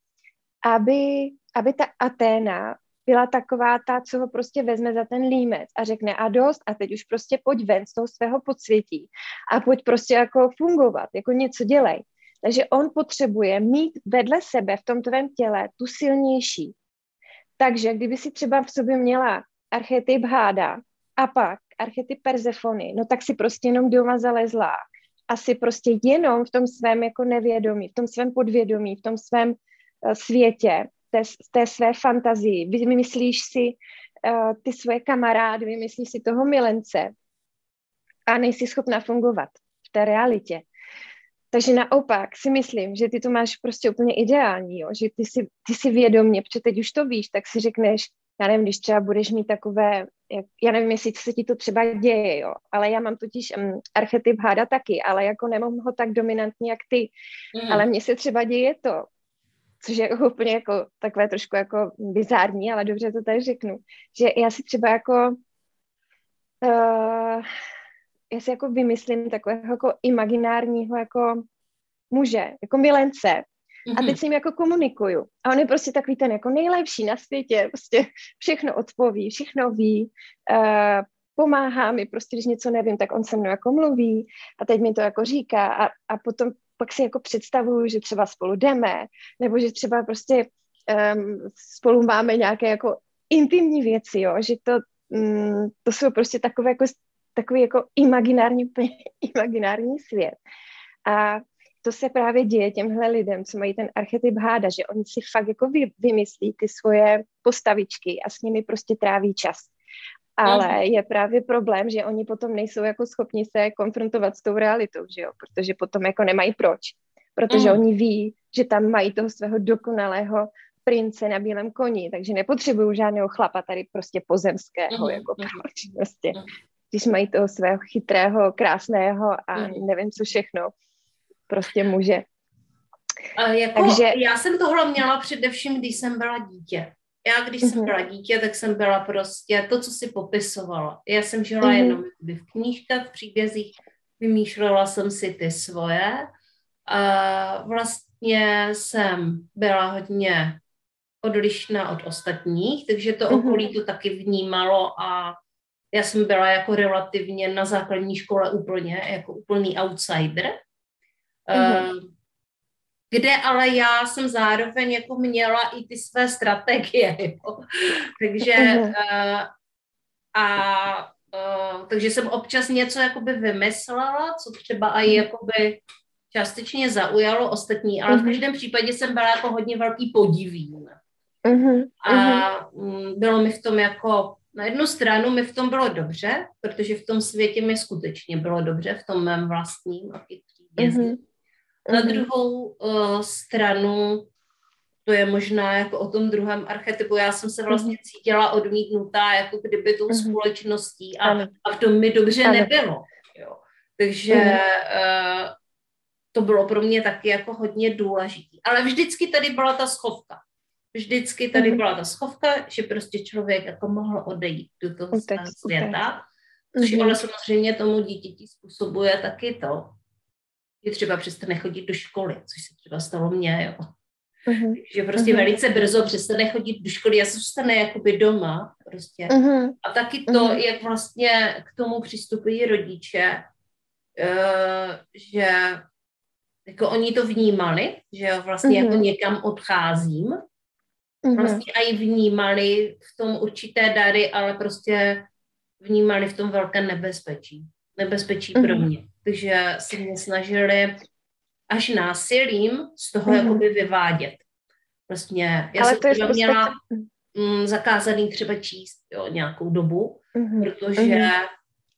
aby, aby ta Aténa byla taková ta, co ho prostě vezme za ten límec a řekne a dost a teď už prostě pojď ven z toho svého podsvětí a pojď prostě jako fungovat, jako něco dělej. Takže on potřebuje mít vedle sebe v tom tvém těle tu silnější. Takže kdyby si třeba v sobě měla archetyp háda a pak archetyp Persefony, no tak si prostě jenom doma zalezla a si prostě jenom v tom svém jako nevědomí, v tom svém podvědomí, v tom svém světě té, té své fantazii. Vymyslíš si uh, ty svoje kamarády, vymyslíš si toho milence a nejsi schopná fungovat v té realitě. Takže naopak si myslím, že ty to máš prostě úplně ideální, jo? že ty si, ty si vědomě, protože teď už to víš, tak si řekneš, já nevím, když třeba budeš mít takové, jak, já nevím, jestli se ti to třeba děje, jo, ale já mám totiž um, archetyp háda taky, ale jako nemám ho tak dominantní jak ty, mm. ale mně se třeba děje to, což je úplně jako takové trošku jako bizární, ale dobře to tady řeknu, že já si třeba jako uh, já si jako vymyslím takového jako imaginárního jako muže, jako milence. Mm-hmm. A teď mhm. s ním jako komunikuju. A on je prostě takový ten jako nejlepší na světě, prostě všechno odpoví, všechno ví, uh, pomáhá mi, prostě když něco nevím, tak on se mnou jako mluví a teď mi to jako říká a, a potom pak si jako představuju, že třeba spolu jdeme, nebo že třeba prostě um, spolu máme nějaké jako intimní věci, jo, že to, um, to jsou prostě takové jako takový jako imaginární, imaginární svět. A to se právě děje těmhle lidem, co mají ten archetyp háda, že oni si fakt jako vy, vymyslí ty svoje postavičky a s nimi prostě tráví čas. Ale mm. je právě problém, že oni potom nejsou jako schopni se konfrontovat s tou realitou, že jo? protože potom jako nemají proč. Protože mm. oni ví, že tam mají toho svého dokonalého prince na bílém koni, takže nepotřebují žádného chlapa tady prostě pozemského, mm. jako proč prostě. Mm když mají toho svého chytrého, krásného a mm. nevím co všechno, prostě muže. A jako, Takže... Já jsem tohle měla především, když jsem byla dítě. Já, když mm-hmm. jsem mhm. byla dítě, tak jsem byla prostě to, co si popisovala. Já jsem žila mm-hmm. jenom v knížkách, v příbězích, vymýšlela jsem si ty svoje. A vlastně jsem byla hodně odlišná od ostatních, takže to mm-hmm. okolí to taky vnímalo a já jsem byla jako relativně na základní škole úplně, jako úplný outsider. Mm-hmm. Kde ale já jsem zároveň jako měla i ty své strategie, jo. takže mm-hmm. a uh, takže jsem občas něco jakoby vymyslela, co třeba i mhm. jakoby částečně zaujalo ostatní, ale v mhm. každém případě jsem byla jako hodně velký podivín. Mm-hmm. A um, bylo mi v tom jako na jednu stranu mi v tom bylo dobře, protože v tom světě mi skutečně bylo dobře, v tom mém vlastním a mm-hmm. Na mhm. druhou uh, stranu, to je možná jako o tom druhém archetypu, já jsem se mhm. vlastně cítila odmítnutá jako kdyby tou mm-hmm. společností a, a v tom mi dobře nebylo. Jo. Takže uh, to bylo pro mě taky jako hodně důležité. Ale vždycky tady byla ta schovka vždycky tady mhm. byla ta schovka, že prostě člověk jako mohl odejít do toho utek, světa, což ale samozřejmě tomu dítěti způsobuje taky to, že třeba přestane chodit do školy, což se třeba stalo mně, jo. Uh-huh. Že prostě uh-huh. velice brzo přestane chodit do školy a zůstane jakoby doma prostě. Uh-huh. A taky to, uh-huh. jak vlastně k tomu přistupují rodiče, uh, že jako oni to vnímali, že vlastně uh-huh. jako někam odcházím mm-hmm. vlastně i vnímali v tom určité dary, ale prostě vnímali v tom velké nebezpečí. Nebezpečí mm-hmm. pro mě. Takže se mě snažili až násilím z toho mm-hmm. jakoby vyvádět. Vlastně já ale jsem třeba prostě... měla mm, zakázaný třeba číst jo, nějakou dobu, mm-hmm. protože mm-hmm.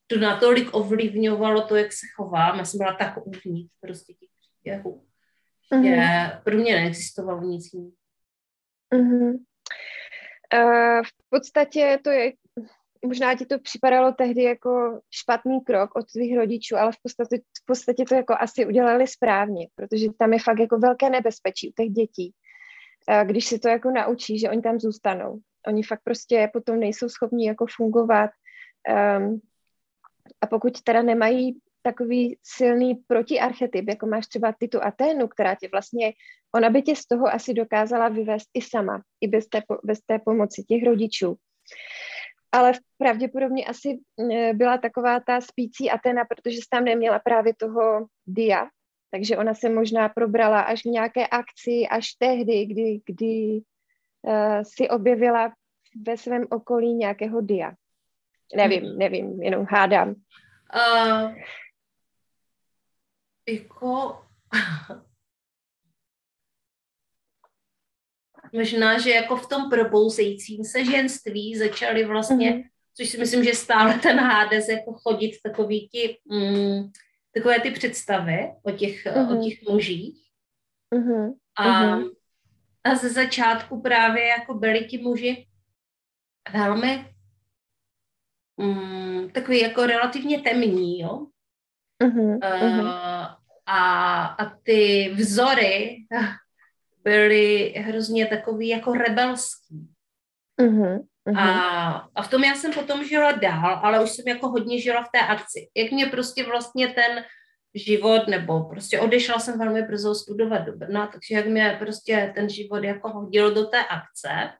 to natolik ovlivňovalo to, jak se chovám. Já jsem byla tak uvnitř prostě těch příběhů, mm-hmm. že pro mě neexistovalo nic jiného. Uh-huh. Uh, v podstatě to je, možná ti to připadalo tehdy jako špatný krok od tvých rodičů, ale v podstatě, v podstatě to jako asi udělali správně, protože tam je fakt jako velké nebezpečí u těch dětí. Když se to jako naučí, že oni tam zůstanou. Oni fakt prostě potom nejsou schopni jako fungovat um, a pokud teda nemají takový silný protiarchetyp, jako máš třeba ty tu Aténu, která tě vlastně, ona by tě z toho asi dokázala vyvést i sama, i bez té, bez té pomoci těch rodičů. Ale pravděpodobně asi e, byla taková ta spící Atena, protože tam neměla právě toho dia, takže ona se možná probrala až v nějaké akci, až tehdy, kdy, kdy uh, si objevila ve svém okolí nějakého dia. Nevím, mhm. nevím, jenom hádám. Uh, jako možná, že jako v tom probouzejícím se ženství začaly vlastně, mm-hmm. což si myslím, že stále ten Hades jako chodit takový ti, mm, takové ty představy o těch, mm-hmm. o mhm. těch mužích. Mm-hmm. A, mm-hmm. a ze začátku právě jako byli ti muži velmi mm, takový jako relativně temní, jo. Uh-huh, uh, A, a ty vzory byly hrozně takový jako rebelský. Uh-huh. A, a v tom já jsem potom žila dál, ale už jsem jako hodně žila v té akci. Jak mě prostě vlastně ten život, nebo prostě odešla jsem velmi brzo studovat do Brna, takže jak mě prostě ten život jako hodil do té akce,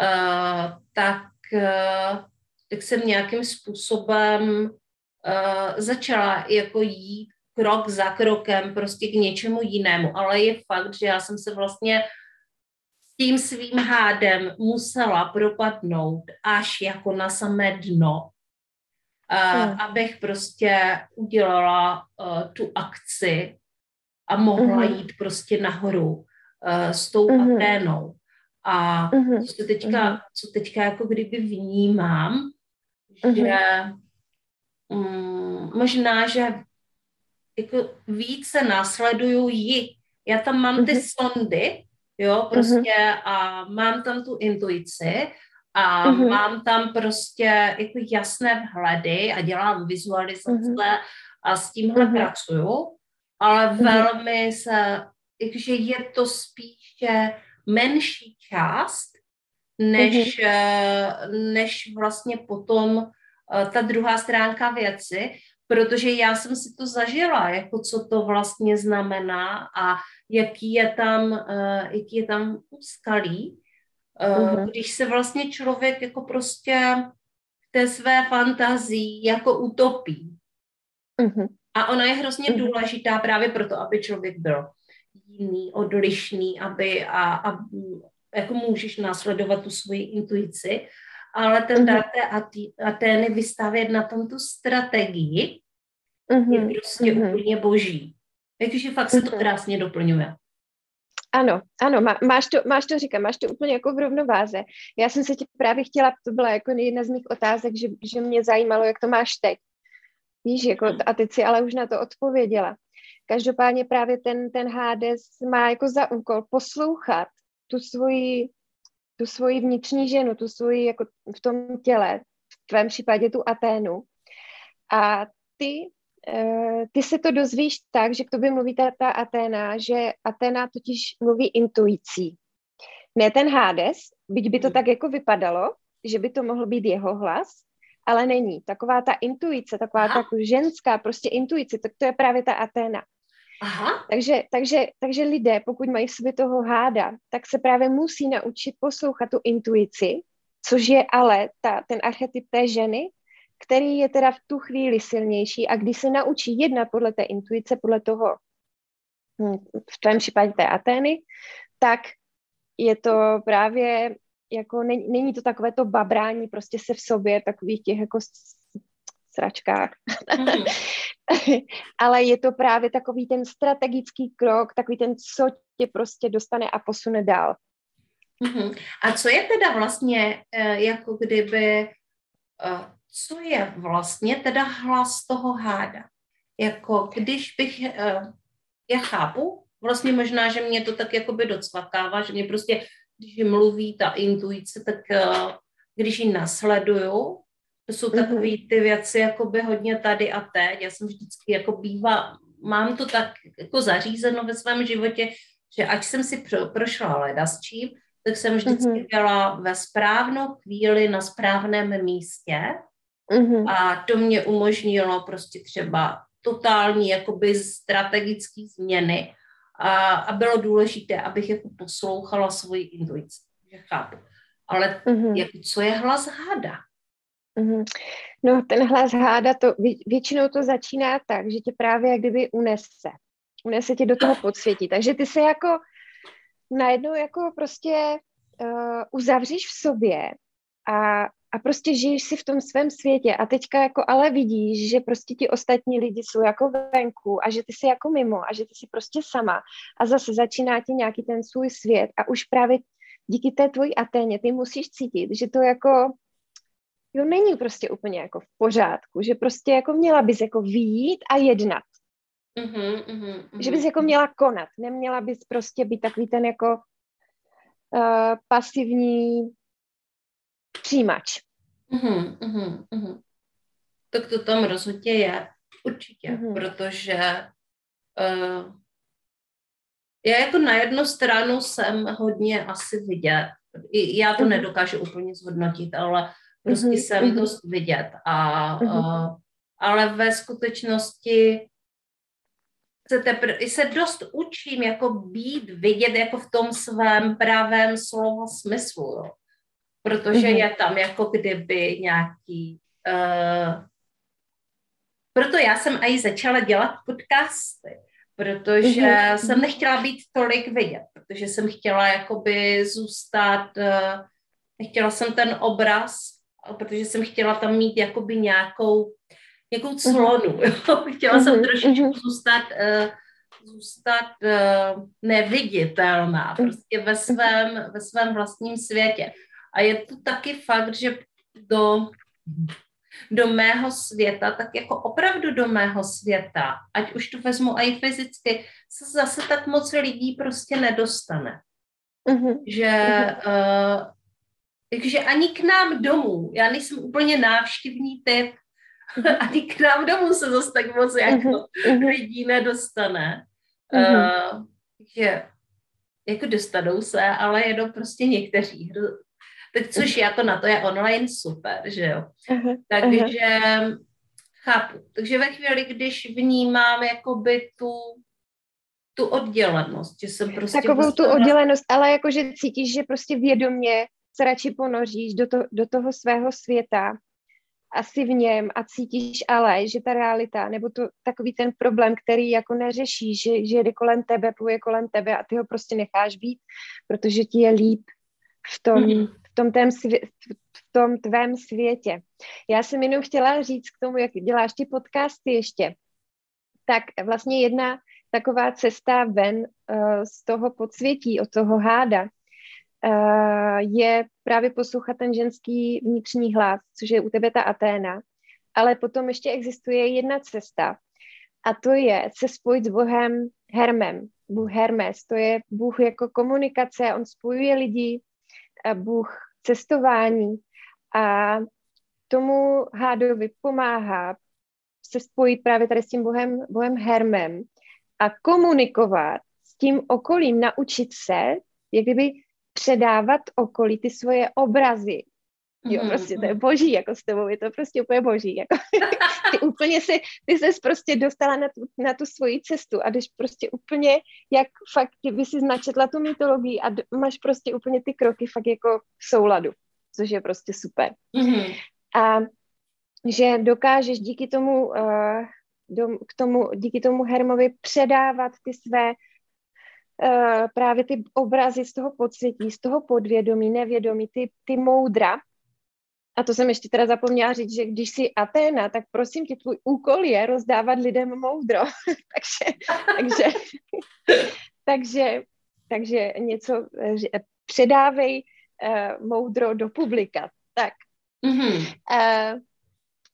uh, tak uh, tak jsem nějakým způsobem uh, začala jako jít krok za krokem prostě k něčemu jinému. Ale je fakt, že já jsem se vlastně s tím svým hádem musela propadnout až jako na samé dno, uh, hmm. abych prostě udělala uh, tu akci a mohla hmm. jít prostě nahoru uh, s tou hmm. Aténou. A uh-huh. co teďka, uh-huh. co teďka jako kdyby vnímám, uh-huh. že um, možná, že jako více následuju ji. Já tam mám ty uh-huh. sondy, jo, prostě uh-huh. a mám tam tu intuici a uh-huh. mám tam prostě jako jasné vhledy a dělám vizualizace uh-huh. a s tímhle uh-huh. pracuju, ale uh-huh. velmi se, jakože je to spíše menší část, než, mm-hmm. než vlastně potom eh, ta druhá stránka věci, protože já jsem si to zažila, jako co to vlastně znamená a jaký je tam, eh, jaký je tam úskalí, mm-hmm. když se vlastně člověk jako prostě v té své fantazii jako utopí. Mm-hmm. A ona je hrozně mm-hmm. důležitá právě proto, aby člověk byl jiný, odlišný, aby a, a jako můžeš následovat tu svoji intuici, ale ten dar té Atény vystavět na tom tu strategii mm-hmm. je prostě mm-hmm. úplně boží. Takže fakt se to mm-hmm. krásně doplňuje. Ano, ano, má, máš, to, máš to říkat, máš to úplně jako v rovnováze. Já jsem se tě právě chtěla, to byla jako jedna z mých otázek, že, že mě zajímalo, jak to máš teď. Víš, jako, a teď si ale už na to odpověděla. Každopádně právě ten, ten Hades má jako za úkol poslouchat tu svoji, tu svoji vnitřní ženu, tu svoji jako v tom těle, v tvém případě tu Aténu. A ty, uh, ty se to dozvíš tak, že k tobě mluví ta, ta Aténa, že Aténa totiž mluví intuicí. Ne ten Hades, byť by to hmm. tak jako vypadalo, že by to mohl být jeho hlas, ale není. Taková ta intuice, taková Aha. ta ženská prostě intuice, tak to je právě ta Aténa. Aha. Takže, takže, takže lidé, pokud mají v sobě toho háda, tak se právě musí naučit poslouchat tu intuici, což je ale ta, ten archetyp té ženy, který je teda v tu chvíli silnější a když se naučí jednat podle té intuice, podle toho, hm, v tvém případě té Atény, tak je to právě jako, není, to takové to babrání prostě se v sobě, takových těch jako sračkách. Mm. Ale je to právě takový ten strategický krok, takový ten, co tě prostě dostane a posune dál. Mm-hmm. A co je teda vlastně, eh, jako kdyby, eh, co je vlastně teda hlas toho háda? Jako když bych, eh, já chápu, vlastně možná, že mě to tak jakoby docvakává, že mě prostě, když mluví ta intuice, tak když ji nasleduju, to jsou mhm. takové ty věci, jako by hodně tady a teď. Já jsem vždycky jako bývá, mám to tak jako zařízeno ve svém životě, že ať jsem si pro, prošla leda s čím, tak jsem vždycky mm-hmm. byla ve správnou chvíli na správném místě mm-hmm. a to mě umožnilo prostě třeba totální jakoby strategické změny a, a bylo důležité, abych jako poslouchala svoji intuici, že chápu. Ale mm-hmm. jako, co je hlas háda? Mm-hmm. No, ten hlas háda, to, většinou to začíná tak, že tě právě jak kdyby unese. Unese tě do toho podsvětí. Takže ty se jako najednou jako prostě uh, uzavříš v sobě a, a a prostě žiješ si v tom svém světě a teďka jako ale vidíš, že prostě ti ostatní lidi jsou jako venku a že ty jsi jako mimo a že ty jsi prostě sama a zase začíná ti nějaký ten svůj svět a už právě díky té tvojí Aténě ty musíš cítit, že to jako jo, není prostě úplně jako v pořádku, že prostě jako měla bys jako výjít a jednat. Mm-hmm, mm-hmm, Že bys jako měla konat, neměla bys prostě být takový ten jako uh, pasivní přijímač. Mm-hmm, mm-hmm. Tak to tam rozhodně je, určitě, mm-hmm. protože uh, já jako na jednu stranu jsem hodně asi vidět. Já to mm-hmm. nedokážu úplně zhodnotit, ale prostě mm-hmm. jsem mm-hmm. dost vidět. A, mm-hmm. uh, ale ve skutečnosti se, tepr- se dost učím jako být vidět jako v tom svém pravém slova smyslu, jo. Protože mm-hmm. je tam jako kdyby nějaký... Uh, proto já jsem i začala dělat podcasty, protože mm-hmm. jsem nechtěla být tolik vidět, protože jsem chtěla jakoby zůstat, uh, nechtěla jsem ten obraz, protože jsem chtěla tam mít jakoby nějakou nějakou mhm. clonu. Mm-hmm. Chtěla jsem mhm, trošičku mm-hmm. zůstat, uh, zůstat uh, neviditelná, mhm. prostě ve svém, ve svém vlastním světě. A je to taky fakt, že do, do mého světa, tak jako opravdu do mého světa, ať už to vezmu i fyzicky, se zase tak moc lidí prostě nedostane. Mm-hmm. Že uh, takže ani k nám domů, já nejsem úplně návštěvní typ, ani k nám domů se zase tak moc jako uh-huh. lidí nedostane. Uh, takže jako dostanou se, ale jenom prostě někteří. Tak což já to na to je online super, že jo. Uh-huh. Takže uh-huh. chápu. Takže ve chvíli, když vnímám jakoby tu tu oddělenost, že jsem prostě... Takovou tu oddělenost, ale jakože cítíš, že prostě vědomě se radši ponoříš do, to, do toho svého světa asi v něm a cítíš ale, že ta realita, nebo to takový ten problém, který jako neřešíš, že, že jde kolem tebe, pluje kolem tebe a ty ho prostě necháš být, protože ti je líp v tom, mm. v tom, tém svě, v tom tvém světě. Já jsem jenom chtěla říct k tomu, jak děláš ty podcasty ještě, tak vlastně jedna taková cesta ven uh, z toho podsvětí, od toho háda, je právě poslouchat ten ženský vnitřní hlas, což je u tebe ta Aténa. Ale potom ještě existuje jedna cesta a to je se spojit s Bohem Hermem. Bůh Hermes, to je Bůh jako komunikace, on spojuje lidi, Bůh cestování a tomu hádovi pomáhá se spojit právě tady s tím Bohem, Bohem Hermem a komunikovat s tím okolím, naučit se, jak kdyby předávat okolí ty svoje obrazy. Jo, mm-hmm. prostě to je boží, jako s tebou, je to prostě úplně boží. Jako. ty úplně si, ty ses prostě dostala na tu, na tu svoji cestu a jdeš prostě úplně, jak fakt, kdyby si značetla tu mytologii a d- máš prostě úplně ty kroky fakt jako v souladu, což je prostě super. Mm-hmm. A že dokážeš díky tomu, uh, do, k tomu, díky tomu Hermovi předávat ty své uh, právě ty obrazy z toho podsvětí, z toho podvědomí, nevědomí, ty, ty moudra. A to jsem ještě teda zapomněla říct, že když jsi Aténa, tak prosím tě, tvůj úkol je rozdávat lidem moudro. takže, takže, takže, takže něco eh, předávej uh, moudro do publika. Tak. Mm-hmm. Uh,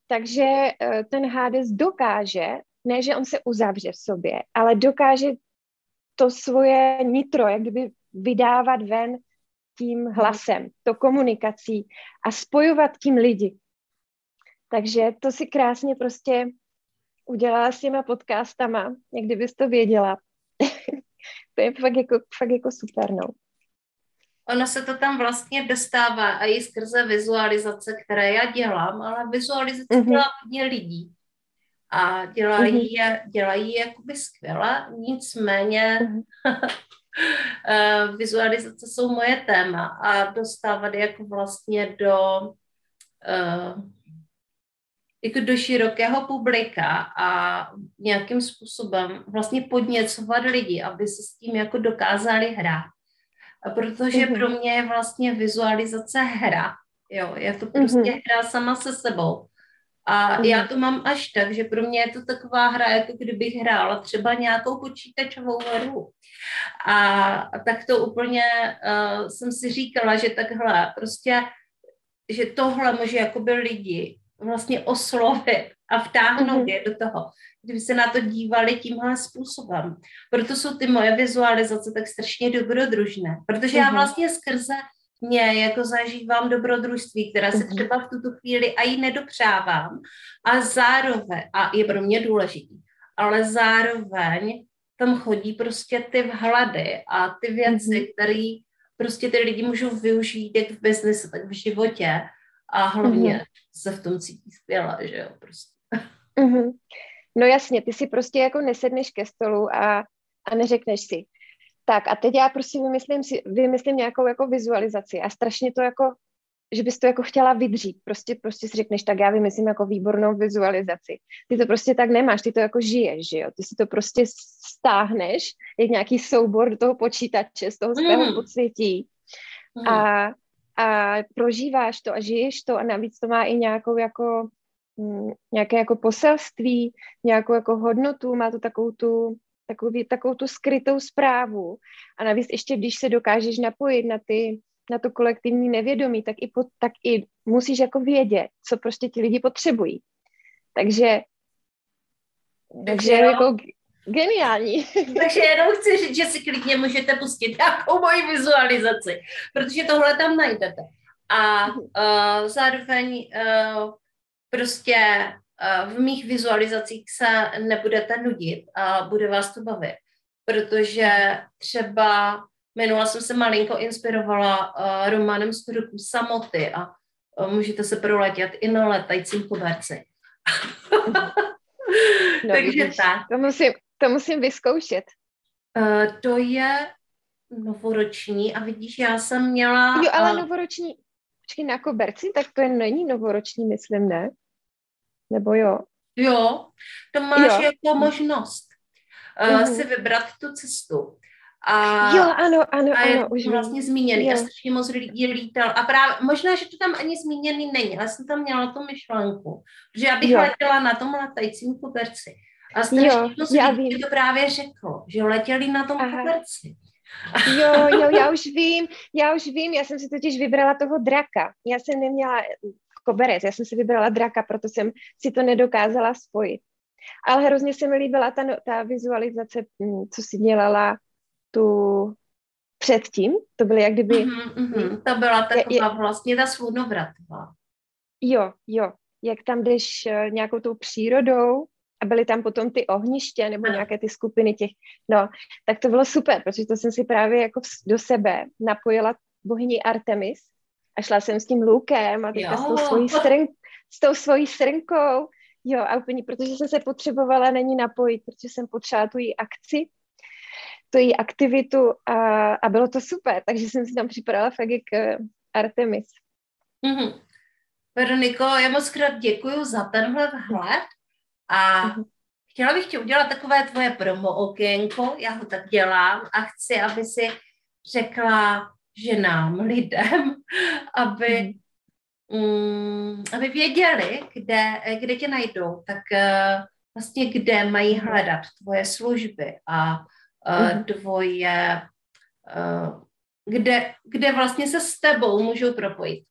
takže uh, ten Hades dokáže, ne, že on se uzavře v sobě, ale dokáže to svoje nitro, jak kdyby vydávat ven tím hlasem, to komunikací a spojovat tím lidi. Takže to si krásně prostě udělala s těma podcastama, jak kdybys to věděla. to je fakt jako, fakt jako super, no. Ono se to tam vlastně dostává a i skrze vizualizace, které já dělám, ale vizualizace mm-hmm. dělá hodně lidí a dělají mm-hmm. je, dělají je jakoby skvěle, nicméně mm-hmm. vizualizace jsou moje téma a dostávat jako vlastně do uh, jako do širokého publika a nějakým způsobem vlastně podněcovat lidi, aby se s tím jako dokázali hrát. A protože mm-hmm. pro mě je vlastně vizualizace hra, Jo, je to prostě mm-hmm. hra sama se sebou. A mm. já to mám až tak, že pro mě je to taková hra, jako kdybych hrála třeba nějakou počítačovou hru. A, a tak to úplně uh, jsem si říkala, že takhle prostě, že tohle může jakoby lidi vlastně oslovit a vtáhnout mm-hmm. je do toho, kdyby se na to dívali tímhle způsobem. Proto jsou ty moje vizualizace tak strašně dobrodružné, protože mm-hmm. já mhm. vlastně skrze mě jako zažívám dobrodružství, která se mhm. třeba v tuto chvíli a ji nedopřávám a zároveň, a je pro mě důležitý, ale zároveň tam chodí prostě ty vhlady a ty věci, mm-hmm. které prostě ty lidi můžou využít jak v biznesu, tak v životě a hlavně mm-hmm. se v tom cítí skvěle, že jo, prostě. Mm-hmm. No jasně, ty si prostě jako nesedneš ke stolu a, a neřekneš si, tak a teď já prostě vymyslím, si, vymyslím nějakou jako vizualizaci a strašně to jako, že bys to jako chtěla vydřít. Prostě, prostě si řekneš, tak já vymyslím jako výbornou vizualizaci. Ty to prostě tak nemáš, ty to jako žiješ, že jo? Ty si to prostě stáhneš, jak nějaký soubor do toho počítače, z toho svého mm. podsvětí. Mm. A, a prožíváš to a žiješ to a navíc to má i nějakou jako mm, nějaké jako poselství, nějakou jako hodnotu, má to takovou tu takový, takovou tu skrytou zprávu. A navíc ještě, když se dokážeš napojit na ty na to kolektivní nevědomí, tak i, po, tak i musíš jako vědět, co prostě ti lidi potřebují. Takže, takže jo. jako geniální. Takže jenom chci říct, že si klidně můžete pustit nějakou moji vizualizaci, protože tohle tam najdete. A uh, zároveň uh, prostě v mých vizualizacích se nebudete nudit a bude vás to bavit, protože třeba minula jsem se malinko inspirovala uh, románem z Samoty a uh, můžete se proletět i na letajícím koberci. no, Takže vidíš, tak. To musím, to musím vyzkoušet. Uh, to je novoroční a vidíš, já jsem měla... Jo, ale uh, novoroční, počkej, na koberci, tak to je není novoroční, myslím, ne? Nebo jo? Jo, to máš jo. jako možnost uh, si vybrat tu cestu. A, jo, ano, ano, a je ano, už vlastně zmíněný jo. a strašně moc lidí lítal. A právě, možná, že to tam ani zmíněný není, ale jsem tam měla tu myšlenku, že já bych jo. letěla na tom letajícím koberci. A strašně moc lidí to právě řeklo, že letěli na tom Aha. koberci. Jo, jo, já už vím, já už vím, já jsem si totiž vybrala toho draka. Já jsem neměla koberec. Já jsem si vybrala draka, proto jsem si to nedokázala spojit. Ale hrozně se mi líbila ta, no, ta vizualizace, mm, co si dělala tu předtím. To byly jak kdyby... Mm-hmm, mm-hmm. To byla taková je, vlastně ta svůdnovratová. Jo, jo. Jak tam jdeš uh, nějakou tou přírodou a byly tam potom ty ohniště nebo no. nějaké ty skupiny těch, no, tak to bylo super, protože to jsem si právě jako do sebe napojila bohyni Artemis a šla jsem s tím lukem a teďka s tou, svojí srn, s tou svojí srnkou, jo, a úplně, protože jsem se potřebovala na ní napojit, protože jsem potřebovala tu její akci, tu její aktivitu a, a bylo to super, takže jsem si tam připadala fakt jak uh, Artemis. Mm-hmm. Veroniko, já moc krát děkuji za tenhle vhled a mm-hmm. chtěla bych ti udělat takové tvoje promo okénko, já ho tak dělám a chci, aby si řekla ženám, lidem, aby, um, aby věděli, kde, kde tě najdou, tak uh, vlastně kde mají hledat tvoje služby a uh, tvoje, uh, kde, kde vlastně se s tebou můžou propojit.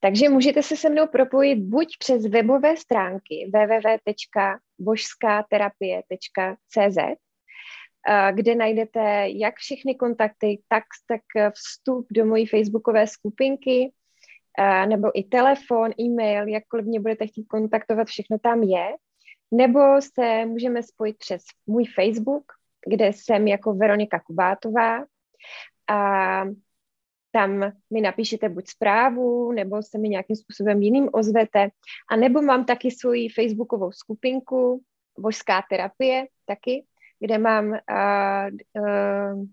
Takže můžete se se mnou propojit buď přes webové stránky www.božskaterapie.cz kde najdete jak všechny kontakty, tak, tak vstup do mojí facebookové skupinky, nebo i telefon, e-mail, jakkoliv mě budete chtít kontaktovat, všechno tam je. Nebo se můžeme spojit přes můj Facebook, kde jsem jako Veronika Kubátová a tam mi napíšete buď zprávu, nebo se mi nějakým způsobem jiným ozvete, a nebo mám taky svoji facebookovou skupinku Božská terapie taky, kde mám uh, uh,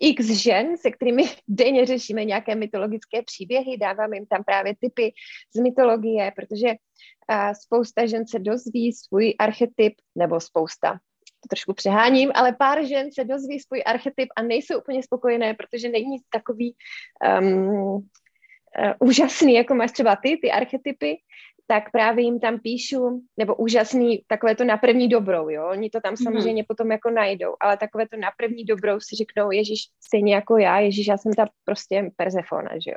x žen, se kterými denně řešíme nějaké mytologické příběhy, dávám jim tam právě typy z mytologie, protože uh, spousta žen se dozví svůj archetyp, nebo spousta, to trošku přeháním, ale pár žen se dozví svůj archetyp a nejsou úplně spokojené, protože není takový um, uh, úžasný, jako máš třeba ty, ty archetypy, tak právě jim tam píšu, nebo úžasný, takové to na první dobrou, jo, oni to tam mm-hmm. samozřejmě potom jako najdou, ale takové to na první dobrou si řeknou, Ježíš, stejně jako já, Ježíš, já jsem ta prostě Persefona, že jo.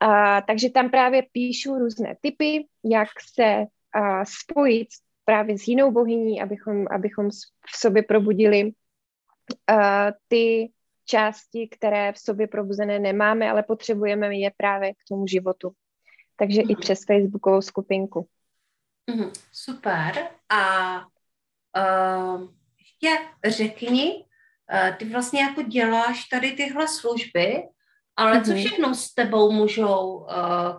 A, takže tam právě píšu různé typy, jak se a, spojit právě s jinou bohyní, abychom, abychom v sobě probudili a, ty části, které v sobě probuzené nemáme, ale potřebujeme je právě k tomu životu. Takže mm. i mhm. přes facebookovou skupinku. Mm, super. A uh, ještě řekni, uh, ty vlastně jako děláš tady tyhle služby, ale mm-hmm. co mhm. všechno s tebou můžou uh,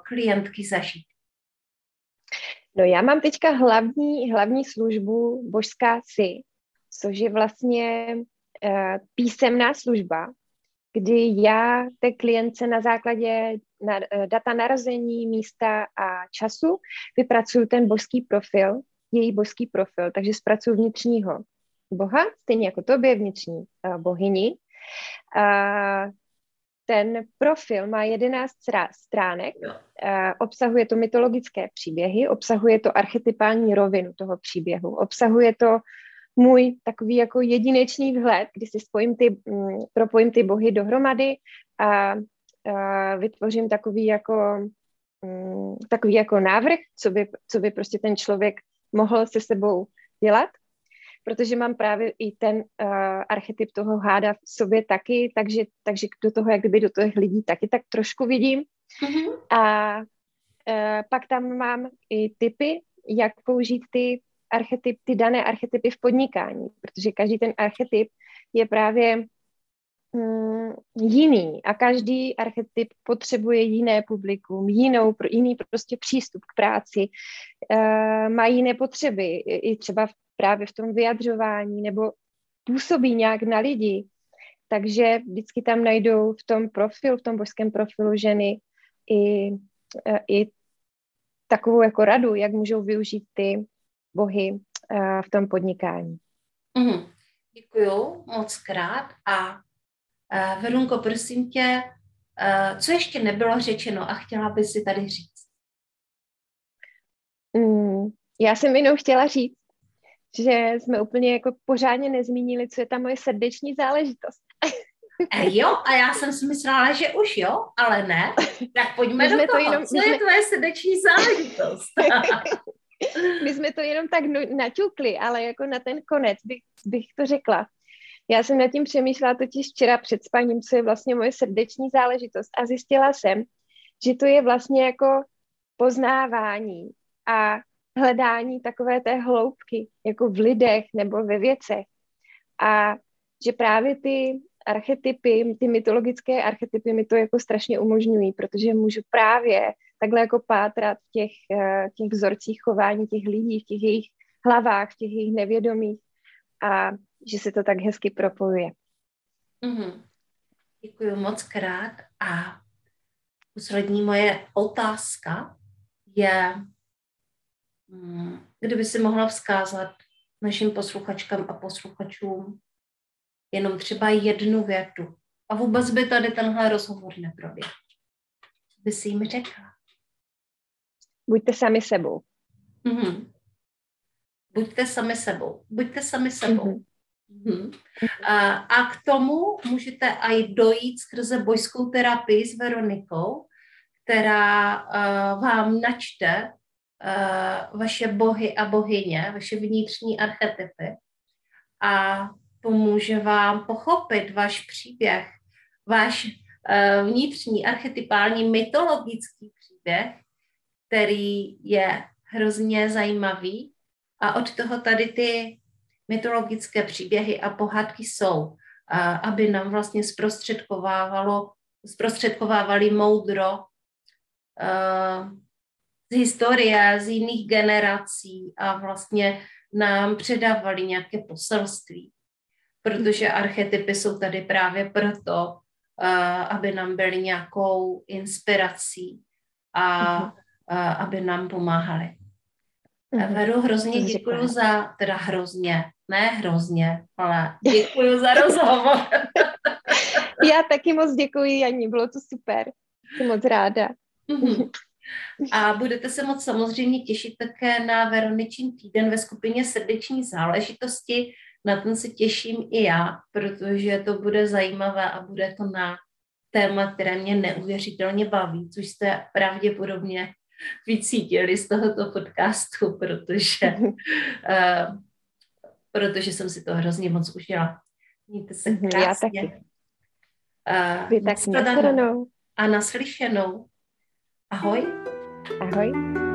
klientky zažít? No já mám teďka hlavní, hlavní službu Božská si, což je vlastně písemná služba, kdy já té klientce na základě na, uh, data narození, místa a času vypracuju ten božský profil, její božský profil, takže zpracuju vnitřního boha, stejně jako tobě vnitřní uh, bohyni. Uh, ten profil má 11 stránek, uh, obsahuje to mytologické příběhy, obsahuje to archetypální rovinu toho příběhu, obsahuje to můj takový jako jedinečný vhled, kdy si spojím ty, um, propojím ty bohy dohromady a uh, vytvořím takový jako um, takový jako návrh, co by, co by prostě ten člověk mohl se sebou dělat protože mám právě i ten uh, archetyp toho háda v sobě taky, takže, takže do toho, jak kdyby do těch lidí taky tak trošku vidím. Mm-hmm. A uh, pak tam mám i typy, jak použít ty archetyp, ty dané archetypy v podnikání, protože každý ten archetyp je právě mm, jiný a každý archetyp potřebuje jiné publikum, jinou, jiný prostě přístup k práci, uh, má jiné potřeby, i třeba v právě v tom vyjadřování nebo působí nějak na lidi. Takže vždycky tam najdou v tom profilu, v tom božském profilu ženy i, e, i takovou jako radu, jak můžou využít ty bohy e, v tom podnikání. Mm, děkuju moc krát a uh, Verunko, prosím tě, uh, co ještě nebylo řečeno a chtěla bys si tady říct? Mm, já jsem jenom chtěla říct, že jsme úplně jako pořádně nezmínili, co je ta moje srdeční záležitost. E, jo, a já jsem si myslela, že už jo, ale ne. Tak pojďme do toho. To jenom, co jsme... je tvoje srdeční záležitost? my jsme to jenom tak naťukli, ale jako na ten konec bych, bych to řekla. Já jsem nad tím přemýšlela totiž včera před spaním, co je vlastně moje srdeční záležitost a zjistila jsem, že to je vlastně jako poznávání a hledání takové té hloubky, jako v lidech nebo ve věcech. A že právě ty archetypy, ty mytologické archetypy mi to jako strašně umožňují, protože můžu právě takhle jako pátrat v těch, eh, těch vzorcích chování těch lidí, v těch jejich hlavách, v těch jejich nevědomích a že se to tak hezky propojuje. Mm-hmm. Děkuji moc krát a poslední moje otázka je, Mm, kdyby si mohla vzkázat našim posluchačkám a posluchačům jenom třeba jednu větu a vůbec by tady tenhle rozhovor neproběhl. Co by si jim řekla? Buďte sami sebou. Mm-hmm. Buďte sami sebou. Buďte sami sebou. Mm-hmm. Mm-hmm. A, a k tomu můžete i dojít skrze bojskou terapii s Veronikou, která uh, vám načte uh, vaše bohy a bohyně, vaše vnitřní archetypy a pomůže vám pochopit váš příběh, váš uh, vnitřní archetypální mytologický příběh, který je hrozně zajímavý. A od toho tady ty mytologické příběhy a pohádky jsou, uh, aby nám vlastně zprostředkovávalo, zprostředkovávali moudro, z historie, z jiných generací a vlastně nám předávali nějaké poselství. Protože archetypy jsou tady právě proto, uh, aby nám byly nějakou inspirací. A uh, aby nám pomáhali. Mm-hmm. Veru, hrozně děkuji za, teda hrozně, ne hrozně, ale děkuji za rozhovor. Já taky moc děkuji, Janí, bylo to super. Jsem moc ráda. Mhm. A budete se moc samozřejmě těšit také na Veroničin týden ve skupině srdeční záležitosti. Na ten se těším i já, protože to bude zajímavé a bude to na téma, které mě neuvěřitelně baví, což jste pravděpodobně vycítili z tohoto podcastu, protože, uh, protože jsem si to hrozně moc užila. Mějte se krásně. Mhm, já taky. Uh, Vy tak A naslyšenou. Ahoj. Ahoj.